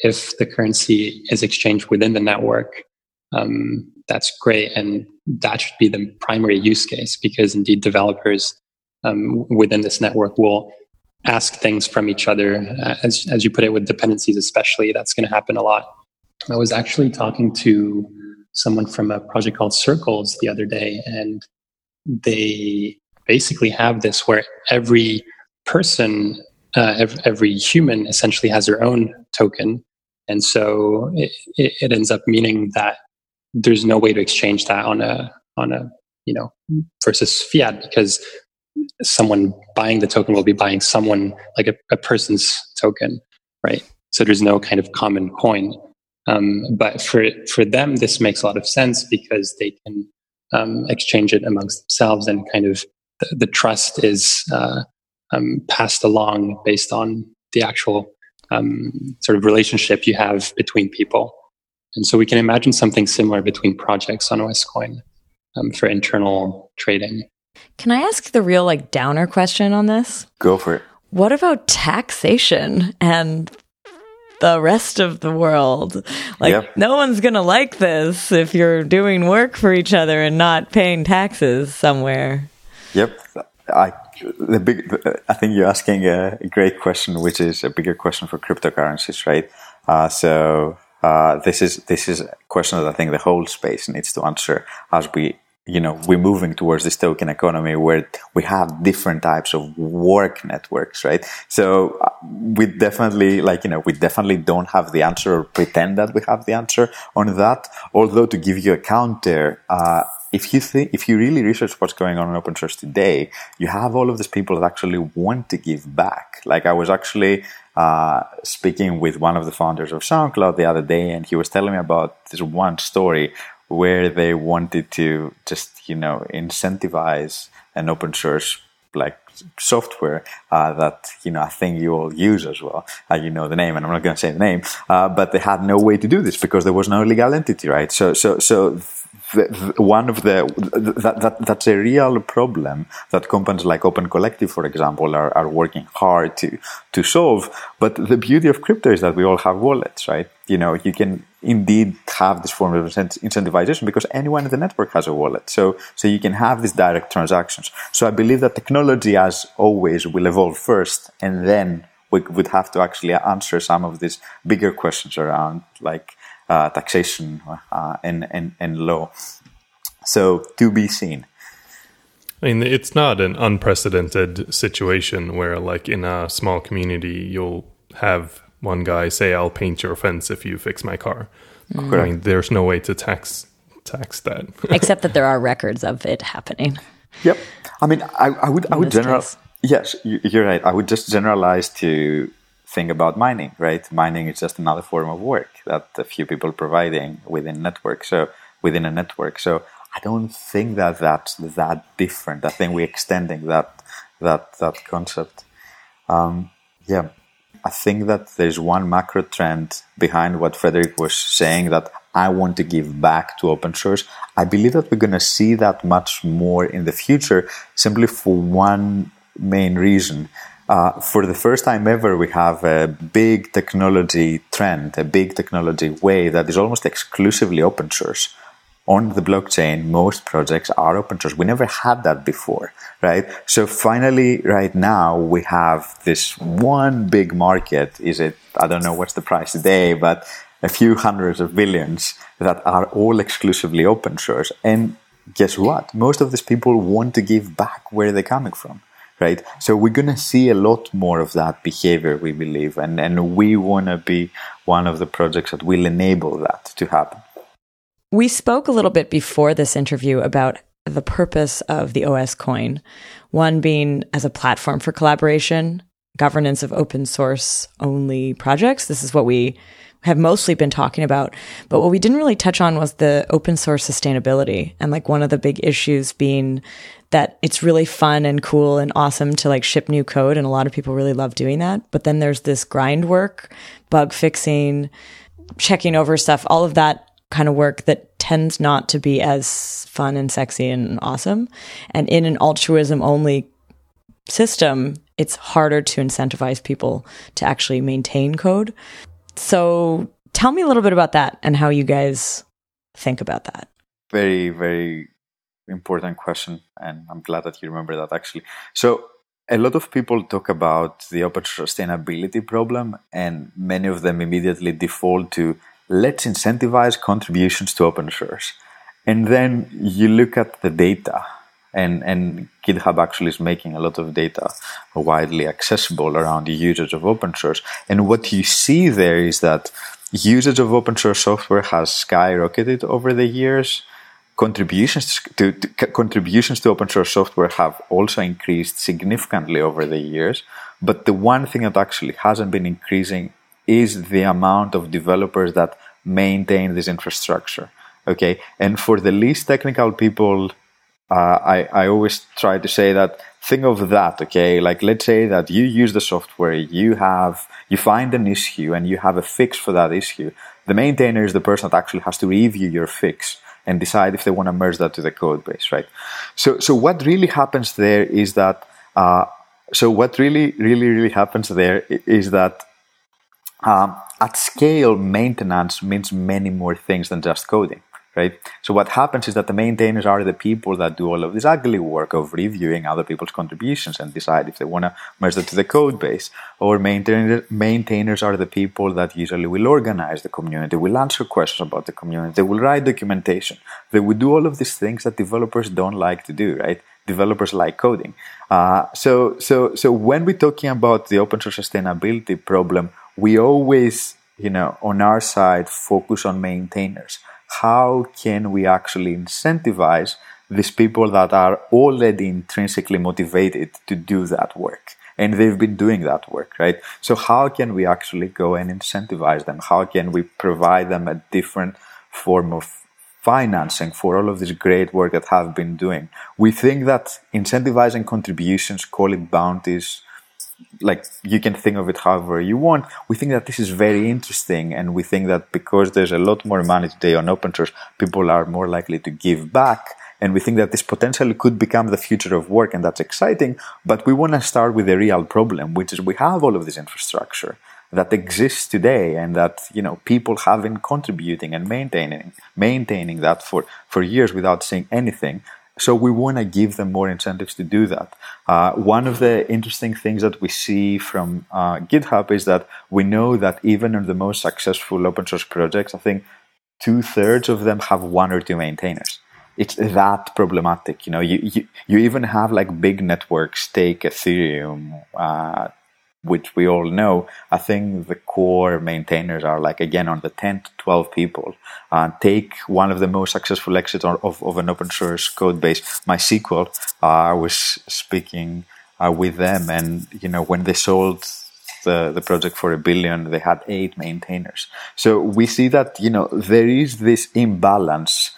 S3: if the currency is exchanged within the network, um, that's great. And that should be the primary use case because indeed developers um, within this network will ask things from each other. Uh, as, as you put it, with dependencies, especially, that's going to happen a lot. I was actually talking to someone from a project called Circles the other day, and they basically have this where every person, uh, every, every human essentially has their own token. And so it, it ends up meaning that there's no way to exchange that on a on a you know versus fiat because someone buying the token will be buying someone like a, a person's token right? So there's no kind of common coin. Um, but for for them this makes a lot of sense because they can um, exchange it amongst themselves and kind of the, the trust is uh, um, passed along based on the actual um, sort of relationship you have between people and so we can imagine something similar between projects on OSCoin um, for internal trading.
S1: Can I ask the real like downer question on this?
S4: Go for it.
S1: What about taxation and the rest of the world? Like
S4: Yep.
S1: no one's going to like this if you're doing work for each other and not paying taxes somewhere.
S4: Yep. I the big. I think you're asking a great question, which is a bigger question for cryptocurrencies, right? Uh, so uh, this is this is a question that I think the whole space needs to answer as we. You know, we're moving towards this token economy where we have different types of work networks, right? So uh, we definitely, like, you know, we definitely don't have the answer or pretend that we have the answer on that. Although to give you a counter, uh, if you think if you really research what's going on in open source today, you have all of these people that actually want to give back. Like I was actually uh, speaking with one of the founders of SoundCloud the other day, and he was telling me about this one story where they wanted to just you know incentivize an open source like software uh, that you know I think you all use as well. Uh, you know the name, and I'm not going to say the name, uh, but they had no way to do this because there was no legal entity, right? So, so, so. The, the, one of the that, that that's a real problem that companies like Open Collective, for example, are, are working hard to to solve. But the beauty of crypto is that we all have wallets, right? You know, you can indeed have this form of incentivization because anyone in the network has a wallet. So, so you can have these direct transactions. So I believe that technology, as always, will evolve first, and then we would have to actually answer some of these bigger questions around like uh, taxation uh, and, and, and law. So to be seen.
S2: I mean, it's not an unprecedented situation where, like, in a small community, you'll have one guy say, "I'll paint your fence if you fix my car." I mean, there's no way to tax tax that. (laughs)
S1: Except that there are records of it happening.
S4: Yep. I mean, I, I would I would general.
S1: case.
S4: Yes, you're right. I would just generalize to think about mining. Right, mining is just another form of work that a few people providing within network. So within a network. So I don't think that that's that different. I think we're extending that that that concept. Um, yeah, I think that there's one macro trend behind what Fredrik was saying that I want to give back to open source. I believe that we're going to see that much more in the future simply for one main reason. Uh, for the first time ever, we have a big technology trend, a big technology way that is almost exclusively open source on the blockchain, most projects are open source. We never had that before, right? So finally, right now, we have this one big market. Is it, I don't know what's the price today, but a few hundreds of billions that are all exclusively open source. And guess what? Most of these people want to give back where they're coming from. Right. So we're going to see a lot more of that behavior, we believe. And, and we want to be one of the projects that will enable that to happen.
S1: We spoke a little bit before this interview about the purpose of the OS coin, one being as a platform for collaboration, governance of open source only projects. This is what we have mostly been talking about. But what we didn't really touch on was the open source sustainability. And like one of the big issues being that it's really fun and cool and awesome to like ship new code. And a lot of people really love doing that. But then there's this grind work, bug fixing, checking over stuff, all of that kind of work that tends not to be as fun and sexy and awesome. And in an altruism only system, it's harder to incentivize people to actually maintain code. So tell me a little bit about that and how you guys think about that.
S4: Very, very important question. And I'm glad that you remember that actually. So, a lot of people talk about the open sustainability problem, and many of them immediately default to let's incentivize contributions to open source. And then you look at the data, and, and GitHub actually is making a lot of data widely accessible around the usage of open source. And what you see there is that usage of open source software has skyrocketed over the years. Contributions to, to contributions to open source software have also increased significantly over the years. But the one thing that actually hasn't been increasing is the amount of developers that maintain this infrastructure. Okay. And for the least technical people, uh, I, I always try to say that think of that. Okay. Like let's say that you use the software, you have, you find an issue and you have a fix for that issue. The maintainer is the person that actually has to review your fix and decide if they want to merge that to the code base, right? So, so what really happens there is that, uh, so what really, really, really happens there is that um, at scale, maintenance means many more things than just coding right? So what happens is that the maintainers are the people that do all of this ugly work of reviewing other people's contributions and decide if they want to merge that to the code base. Or maintainers, maintainers are the people that usually will organize the community, will answer questions about the community, they will write documentation. They will do all of these things that developers don't like to do, right? Developers like coding. Uh, so, so, so when we're talking about the open source sustainability problem, we always, you know, on our side, focus on maintainers how can we actually incentivize these people that are already intrinsically motivated to do that work? And they've been doing that work, right? So how can we actually go and incentivize them? How can we provide them a different form of financing for all of this great work that have been doing? We think that incentivizing contributions, call it bounties, like you can think of it however you want. We think that this is very interesting, and we think that because there's a lot more money today on open source, people are more likely to give back. And we think that this potentially could become the future of work, and that's exciting. But we want to start with the real problem, which is we have all of this infrastructure that exists today, and that you know people have been contributing and maintaining maintaining that for for years without saying anything. So we want to give them more incentives to do that. Uh, one of the interesting things that we see from uh, GitHub is that we know that even in the most successful open source projects, I think two thirds of them have one or two maintainers. It's that problematic. You know, you, you, you even have like big networks take Ethereum, uh, which we all know, I think the core maintainers are like again on the 10 to 12 people. Uh, take one of the most successful exits of, of an open source code base, MySQL. Uh, I was speaking uh, with them, and you know when they sold the, the project for a billion, they had eight maintainers. So we see that you know there is this imbalance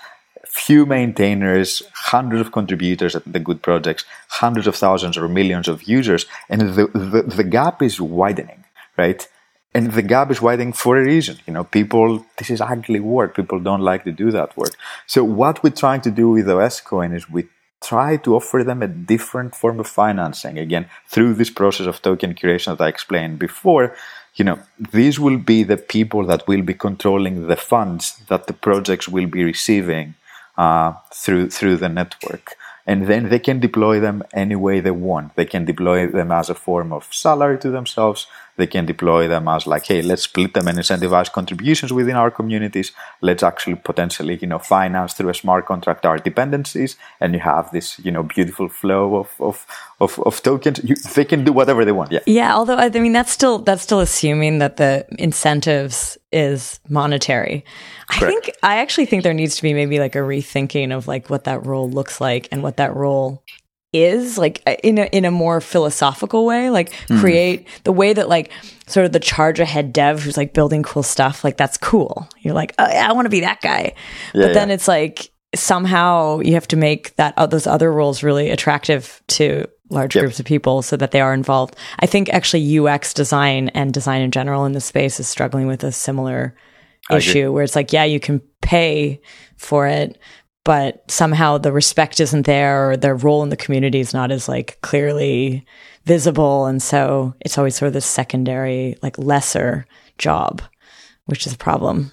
S4: few maintainers, hundreds of contributors at the good projects, hundreds of thousands or millions of users, and the, the, the gap is widening, right? And the gap is widening for a reason. You know, people, this is ugly work. People don't like to do that work. So what we're trying to do with OSCoin is we try to offer them a different form of financing. Again, through this process of token curation that I explained before, you know, these will be the people that will be controlling the funds that the projects will be receiving uh, through through the network and then they can deploy them any way they want. They can deploy them as a form of salary to themselves. They can deploy them as like, hey, let's split them and incentivize contributions within our communities. Let's actually potentially, you know, finance through a smart contract our dependencies, and you have this, you know, beautiful flow of of of, of tokens. You, they can do whatever they want. Yeah.
S1: Yeah. Although I mean, that's still that's still assuming that the incentives is monetary. Correct. I think I actually think there needs to be maybe like a rethinking of like what that role looks like and what that role is like uh, in a in a more philosophical way like mm. create the way that like sort of the charge ahead dev who's like building cool stuff like that's cool. You're like oh yeah i want to be that guy. Yeah, but then it's like somehow you have to make that uh, those other roles really attractive to large yep. groups of people so that they are involved. I think actually ux design and design in general in this space is struggling with a similar issue where it's like yeah you can pay for it but somehow the respect isn't there or their role in the community is not as like clearly visible. And so it's always sort of this secondary like lesser job which is a problem.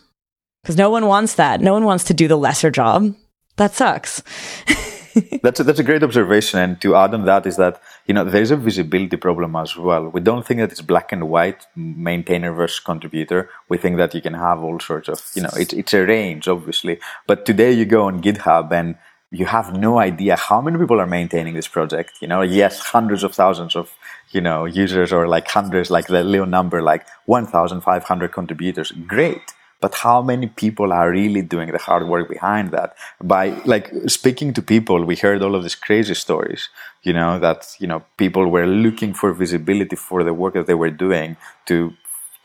S1: Because no one wants that. No one wants to do the lesser job. That sucks (laughs) (laughs)
S4: that's a, that's a great observation. And to add on that is that you know there's a visibility problem as well. We don't think that it's black and white, maintainer versus contributor. We think that you can have all sorts of you know it's it's a range obviously. But today you go on GitHub and you have no idea how many people are maintaining this project. You know, yes, hundreds of thousands of you know users or like hundreds, like the little number, like 1,500 contributors. Great but how many people are really doing the hard work behind that? By like speaking to people we heard all of these crazy stories you know that you know people were looking for visibility for the work that they were doing to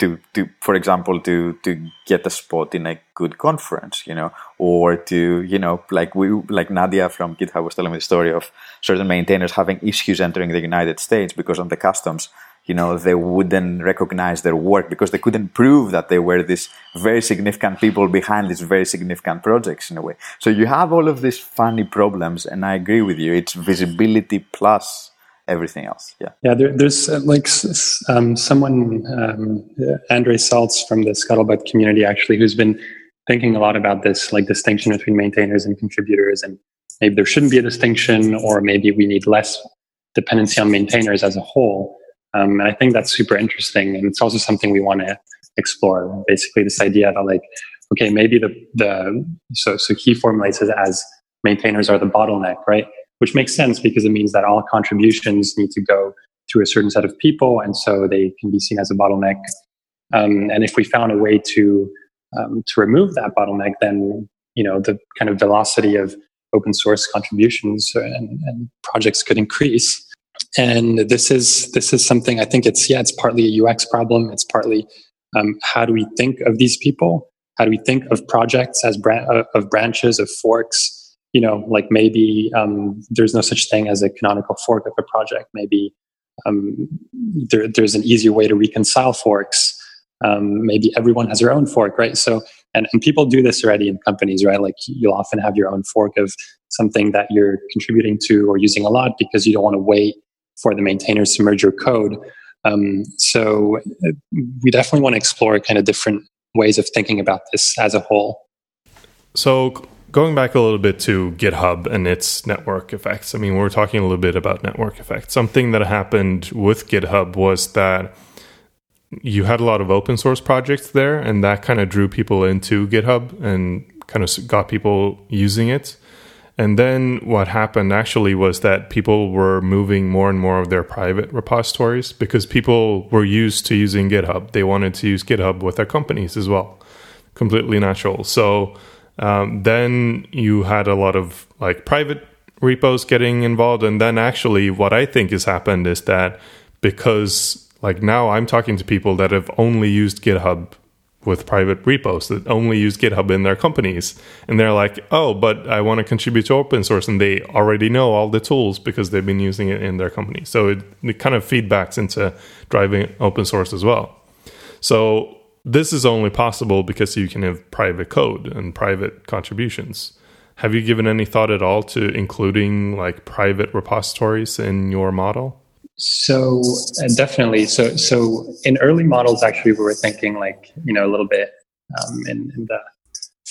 S4: to, to for example to to get a spot in a good conference you know or to you know like we like nadia from github was telling me the story of certain maintainers having issues entering the united states because on the customs you know, they wouldn't recognize their work because they couldn't prove that they were these very significant people behind these very significant projects in a way. So you have all of these funny problems, and I agree with you. It's visibility plus everything else. Yeah.
S3: Yeah. There, there's uh, like um, someone, um, Andre Staltz from the Scuttlebutt community, actually, who's been thinking a lot about this, like distinction between maintainers and contributors, and maybe there shouldn't be a distinction, or maybe we need less dependency on maintainers as a whole. Um, and I think that's super interesting, and it's also something we want to explore. Basically, this idea that like, okay, maybe the the so so he formulates it as maintainers are the bottleneck, right? Which makes sense because it means that all contributions need to go through a certain set of people, and so they can be seen as a bottleneck. Um, and if we found a way to um, to remove that bottleneck, then you know the kind of velocity of open source contributions and, and projects could increase. And this is this is something I think it's yeah it's partly a UX problem. It's partly um, how do we think of these people? How do we think of projects as bran- uh, of branches of forks? You know, like maybe um, there's no such thing as a canonical fork of a project. Maybe um, there, there's an easier way to reconcile forks um, maybe everyone has their own fork, right? So, and, and people do this already in companies, right? Like you'll often have your own fork of something that you're contributing to or using a lot because you don't want to wait for the maintainers to merge your code. Um, so we definitely want to explore kind of different ways of thinking about this as a whole.
S2: So going back a little bit to GitHub and its network effects. I mean, we're talking a little bit about network effects. Something that happened with GitHub was that you had a lot of open source projects there, and that kind of drew people into GitHub and kind of got people using it. And then what happened actually was that people were moving more and more of their private repositories because people were used to using GitHub. They wanted to use GitHub with their companies as well. Completely natural. So um, then you had a lot of like private repos getting involved. And then actually, what I think has happened is that because like now I'm talking to people that have only used GitHub with private repos that only use GitHub in their companies. And they're like, oh, but I want to contribute to open source. And they already know all the tools because they've been using it in their company. So it, it kind of feedbacks into driving open source as well. So this is only possible because you can have private code and private contributions. Have you given any thought at all to including like private repositories in your model?
S3: So definitely. So so in early models, actually, we were thinking like you know a little bit um, in, in the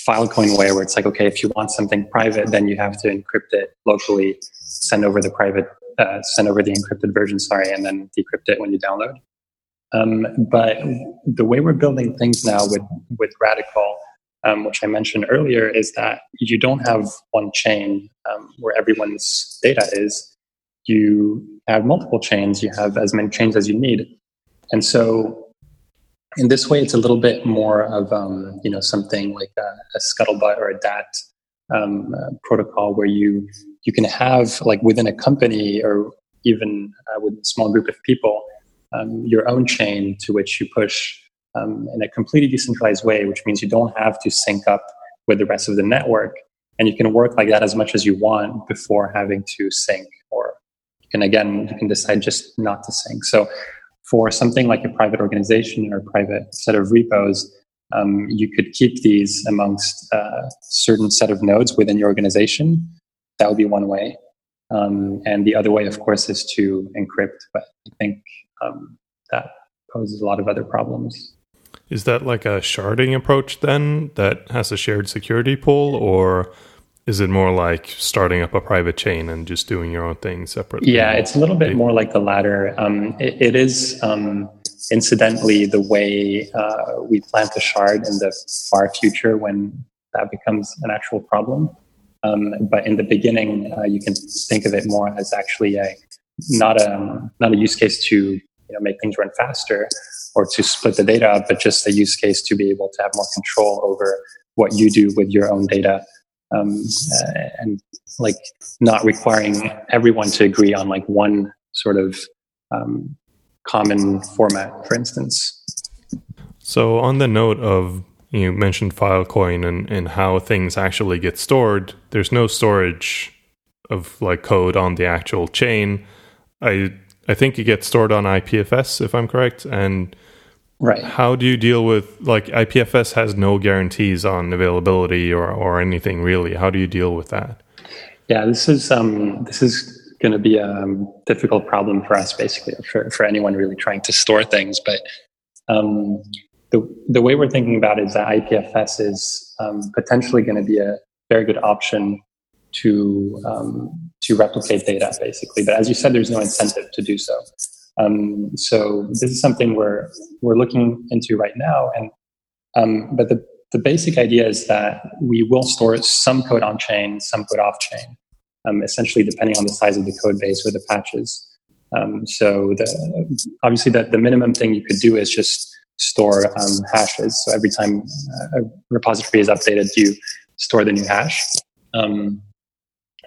S3: Filecoin way, where it's like okay, if you want something private, then you have to encrypt it locally, send over the private, uh, send over the encrypted version, sorry, and then decrypt it when you download. Um, but the way we're building things now with with Radicle, um, which I mentioned earlier, is that you don't have one chain um, where everyone's data is you have multiple chains, you have as many chains as you need. And so in this way, it's a little bit more of, um, you know, something like a, a scuttlebutt or a DAT um, uh, protocol where you, you can have like within a company or even uh, with a small group of people, um, your own chain to which you push um, in a completely decentralized way, which means you don't have to sync up with the rest of the network. And you can work like that as much as you want before having to sync or can again you can decide just not to sync. So for something like a private organization or a private set of repos, um, you could keep these amongst a uh, certain set of nodes within your organization. That would be one way. Um, and the other way, of course, is to encrypt. But I think um, that poses a lot of other problems.
S2: Is that like a sharding approach then that has a shared security pool, or is it more like starting up a private chain and just doing your own thing separately?
S3: Yeah, it's a little bit more like the latter. Um, it, it is um, incidentally the way uh, we plan to shard in the far future when that becomes an actual problem. Um, but in the beginning, uh, you can think of it more as actually a not a not a use case to you know make things run faster or to split the data up, but just a use case to be able to have more control over what you do with your own data um, uh, and like not requiring everyone to agree on like one sort of um, common format, for instance.
S2: So, on the note of you mentioned Filecoin and, and how things actually get stored, there's no storage of like code on the actual chain. I I think it gets stored on IPFS, if I'm correct. And
S3: right,
S2: how do you deal with like IPFS has no guarantees on availability or or anything really? How do you deal with that?
S3: Yeah, this is um, this is going to be a um, difficult problem for us, basically, for for anyone really trying to store things. But um, the the way we're thinking about it is that IPFS is um, potentially going to be a very good option to um, to replicate data, basically. But as you said, there's no incentive to do so. Um, so this is something we're we're looking into right now. And um, but the the basic idea is that we will store some code on chain, some code off chain, um, essentially depending on the size of the code base or the patches. Um, so the, obviously, that the minimum thing you could do is just store um, hashes. So every time a repository is updated, you store the new hash. Um,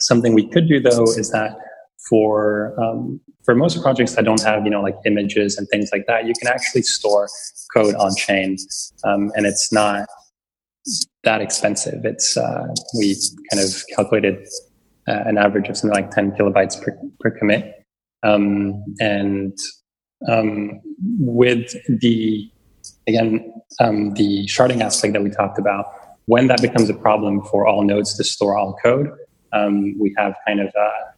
S3: something we could do though is that for um, for most projects that don't have you know like images and things like that, you can actually store code on chain, um, and it's not that expensive. It's uh, we kind of calculated uh, an average of something like 10 kilobytes per, per commit, um, and um, with the again um, the sharding aspect that we talked about, when that becomes a problem for all nodes to store all code, um, we have kind of a,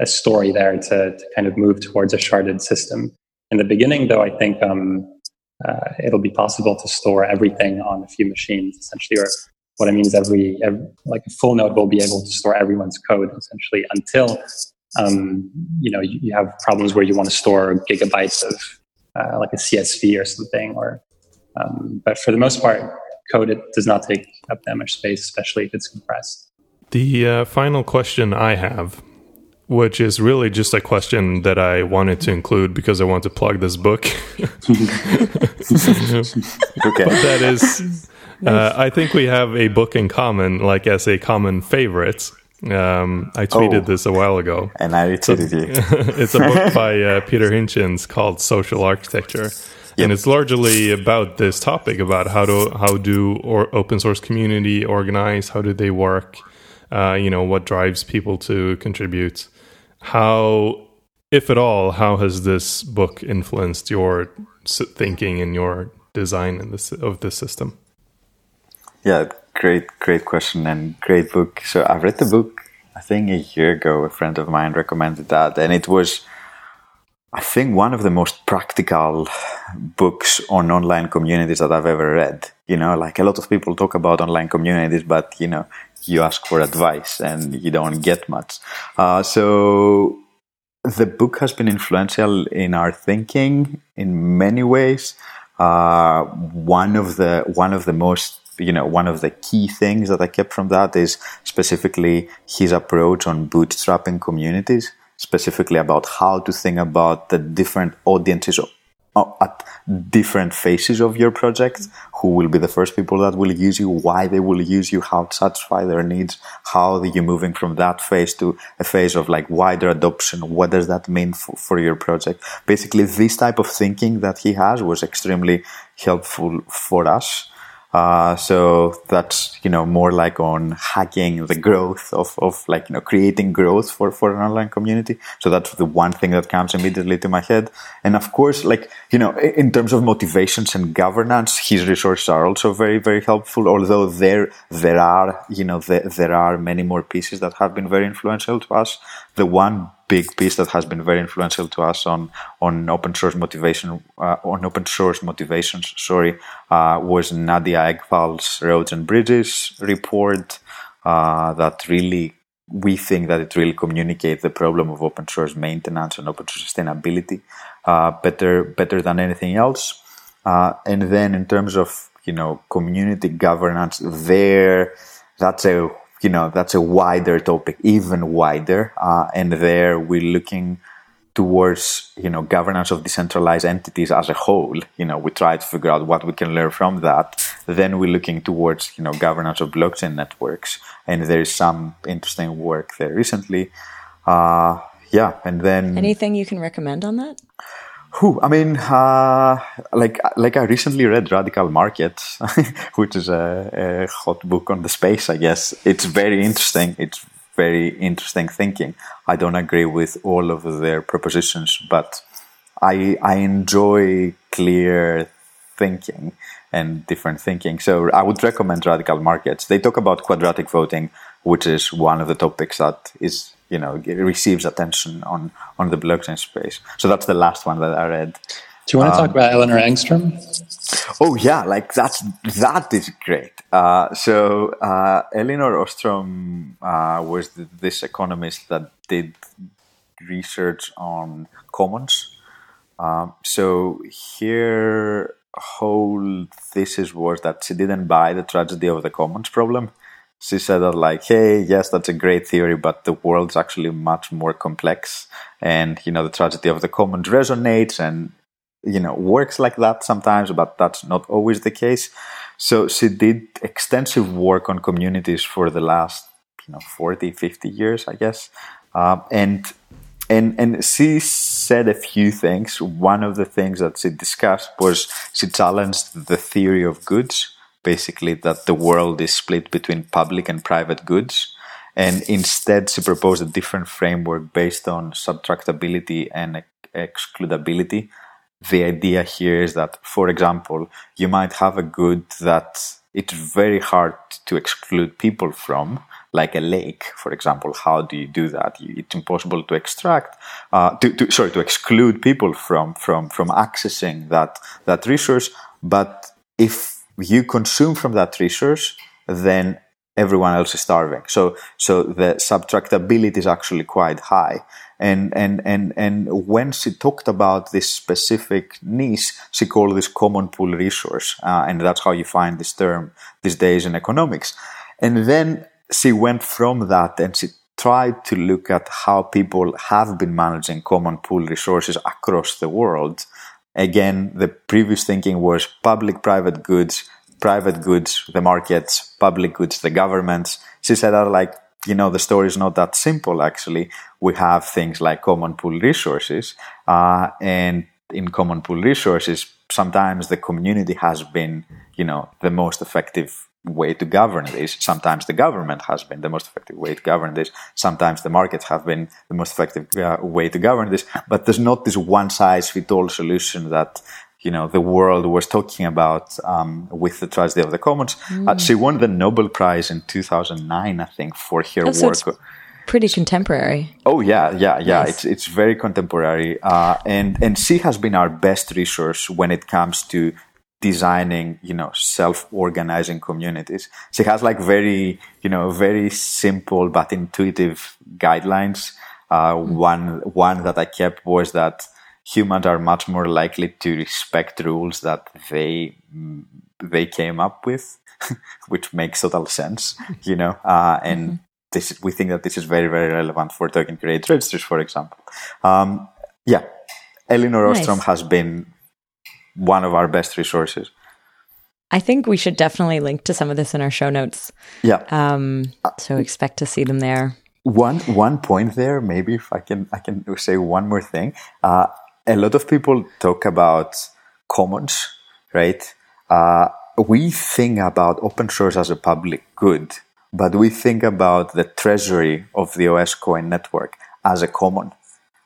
S3: a story there to, to, kind of move towards a sharded system. In the beginning, though, I think um, uh, it'll be possible to store everything on a few machines, essentially. Or what I mean is, every, every like a full node will be able to store everyone's code, essentially, until um, you know you, you, have problems where you want to store gigabytes of uh, like a CSV or something. Or um, but for the most part, code it does not take up that much space, especially if it's compressed.
S2: The uh, final question I have, which is really just a question that I wanted to include because I want to plug this book. (laughs) okay. But that is, uh, I think we have a book in common, like as a common favorite. Um, I tweeted oh, this a while ago.
S4: And I retweeted so,
S2: you. (laughs) it's a book by uh, Pieter Hintjens called Social Architecture. Yep. and it's largely about this topic about how do how do or open source community organize how do they work uh, you know what drives people to contribute how if at all how has this book influenced your thinking and your design in this of this system?
S4: Yeah great great question and great book. So I've read the book i think a year ago. A friend of mine recommended that and it was I think one of the most practical books on online communities that I've ever read. You know, like a lot of people talk about online communities, but you know, you ask for advice and you don't get much. Uh, so the book has been influential in our thinking in many ways. Uh, one of the one of the most you know one of the key things that I kept from that is specifically his approach on bootstrapping communities, specifically about how to think about the different audiences Uh, at different phases of your project who will be the first people that will use you why they will use you how to satisfy their needs how are you moving from that phase to a phase of like wider adoption? What does that mean for, for your project? Basically this type of thinking that he has was extremely helpful for us uh, so that's you know more like on hacking the growth of, of like you know creating growth for, for an online community. So that's the one thing that comes immediately to my head. And of course, like you know, in terms of motivations and governance, his resources are also very very helpful. Although there there are you know there, there are many more pieces that have been very influential to us. The one big piece that has been very influential to us on on open source motivation uh, on open source motivations. Sorry, uh, was Nadia Eghbal's Roads and Bridges report uh, that really we think that it really communicates the problem of open source maintenance and open source sustainability uh, better better than anything else. Uh, and then in terms of you know community governance, there that's a you know that's a wider topic, even wider. Uh, and there we're looking towards you know governance of decentralized entities as a whole. You know, we try to figure out what we can learn from that. Then we're looking towards you know governance of blockchain networks, and there is some interesting work there recently. Uh, yeah, and then
S1: anything you can recommend on that?
S4: Who? I mean, uh, like like I recently read Radical Markets, (laughs) which is a, a, hot book on the space. I guess it's very interesting. It's very interesting thinking. I don't agree with all of their propositions, but I I enjoy clear thinking and different thinking. So I would recommend Radical Markets. They talk about quadratic voting, which is one of the topics that is you know receives attention on on the blockchain space. So that's the last one that I read.
S3: Do you want to um, talk about Elinor Ostrom?
S4: Oh yeah, like that's that is great. Uh, so uh, Elinor Ostrom uh, was the, this economist that did research on commons. Um, so here, whole thesis was that she didn't buy the tragedy of the commons problem. She said that like, hey, yes, that's a great theory, but the world's actually much more complex, and you know the tragedy of the commons resonates and you know works like that sometimes but that's not always the case. So she did extensive work on communities for the last you know 40 50 years i guess. Uh, and and and she said a few things. One of the things that she discussed was she challenged the theory of goods basically that the world is split between public and private goods and instead she proposed a different framework based on subtractability and excludability the idea here is that, for example, you might have a good that it's very hard to exclude people from, like a lake, for example. How do you do that? It's impossible to extract, uh, to, to, sorry, to exclude people from from from accessing that that resource. But if you consume from that resource, then everyone else is starving. So so the subtractability is actually quite high. And, and, and, and when she talked about this specific niche, she called this common pool resource. Uh, and that's how you find this term these days in economics. And then she went from that and she tried to look at how people have been managing common pool resources across the world. Again, the previous thinking was public private goods, private goods, the markets, public goods, the governments. She said that like you know, the story is not that simple, actually. We have things like common pool resources, uh, and in common pool resources, sometimes the community has been, you know, the most effective way to govern this. Sometimes the government has been the most effective way to govern this. Sometimes the markets have been the most effective uh, way to govern this. But there's not this one size fit all solution that you know the world was talking about um, with the tragedy of the commons. Mm. Uh, she won the Nobel Prize in 2009, I think, for her oh, work. So
S1: pretty contemporary.
S4: Oh yeah, yeah, yeah. Yes. It's it's very contemporary, uh, and and she has been our best resource when it comes to designing, you know, self-organizing communities. She has like very, you know, very simple but intuitive guidelines. Uh, mm. One one that I kept was that humans are much more likely to respect rules that they they came up with, (laughs) which makes total sense, (laughs) you know. Uh, and mm-hmm. this we think that this is very very relevant for token curated registries, for example. Um, yeah, Elinor nice. Ostrom has been one of our best resources.
S1: I think we should definitely link to some of this in our show notes.
S4: Yeah.
S1: Um, so expect to see them there.
S4: One one point there, maybe if I can I can say one more thing. Uh, a lot of people talk about commons, right? Uh, we think about open source as a public good, but we think about the treasury of the OSCoin network as a common,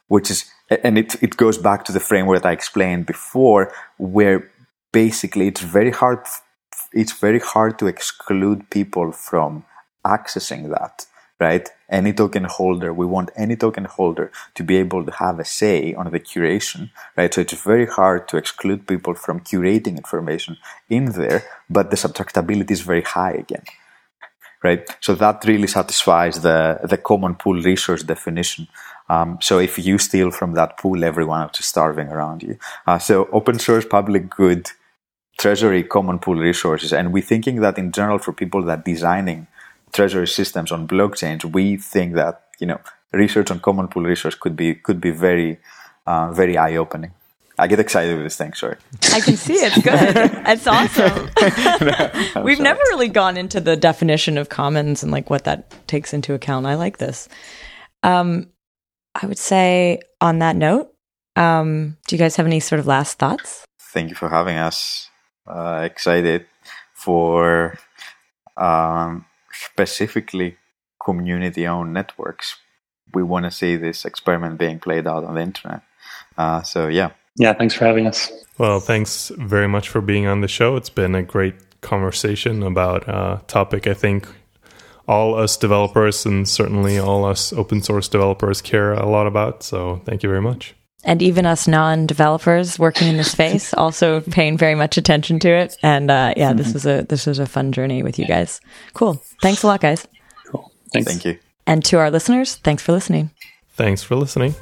S4: which is, and it, it goes back to the framework I explained before, where basically it's very hard, it's very hard to exclude people from accessing that right? Any token holder, we want any token holder to be able to have a say on the curation, right? So it's very hard to exclude people from curating information in there, but the subtractability is very high again. Right, so that really satisfies the the common pool resource definition. Um, so if you steal from that pool, everyone else is starving around you. Uh, so open source, public good, treasury, common pool resources, and we're thinking that in general for people that designing treasury systems on blockchains, we think that you know research on common pool resource could be could be very uh, very eye opening. I get excited with this thing. Sorry.
S1: I can see it's good. it's (laughs) awesome. no, (laughs) We've sorry. never really gone into the definition of commons and like what that takes into account. I like this. Um, I would say on that note, um, do you guys have any sort of last thoughts?
S4: Thank you for having us. Uh, excited for um, specifically community-owned networks. We want to see this experiment being played out on the internet. Uh, so yeah.
S3: Yeah, thanks for having us.
S2: Well, thanks very much for being on the show. It's been a great conversation about a topic I think all us developers and certainly all us open source developers care a lot about. So thank you very much.
S1: And even us non developers working in the space (laughs) also paying very much attention to it. And uh, yeah, this was a this was a fun journey with you guys. Cool. Thanks a lot, guys.
S3: Cool. Thanks.
S4: Thank you.
S1: And to our listeners, thanks for listening.
S2: Thanks for listening.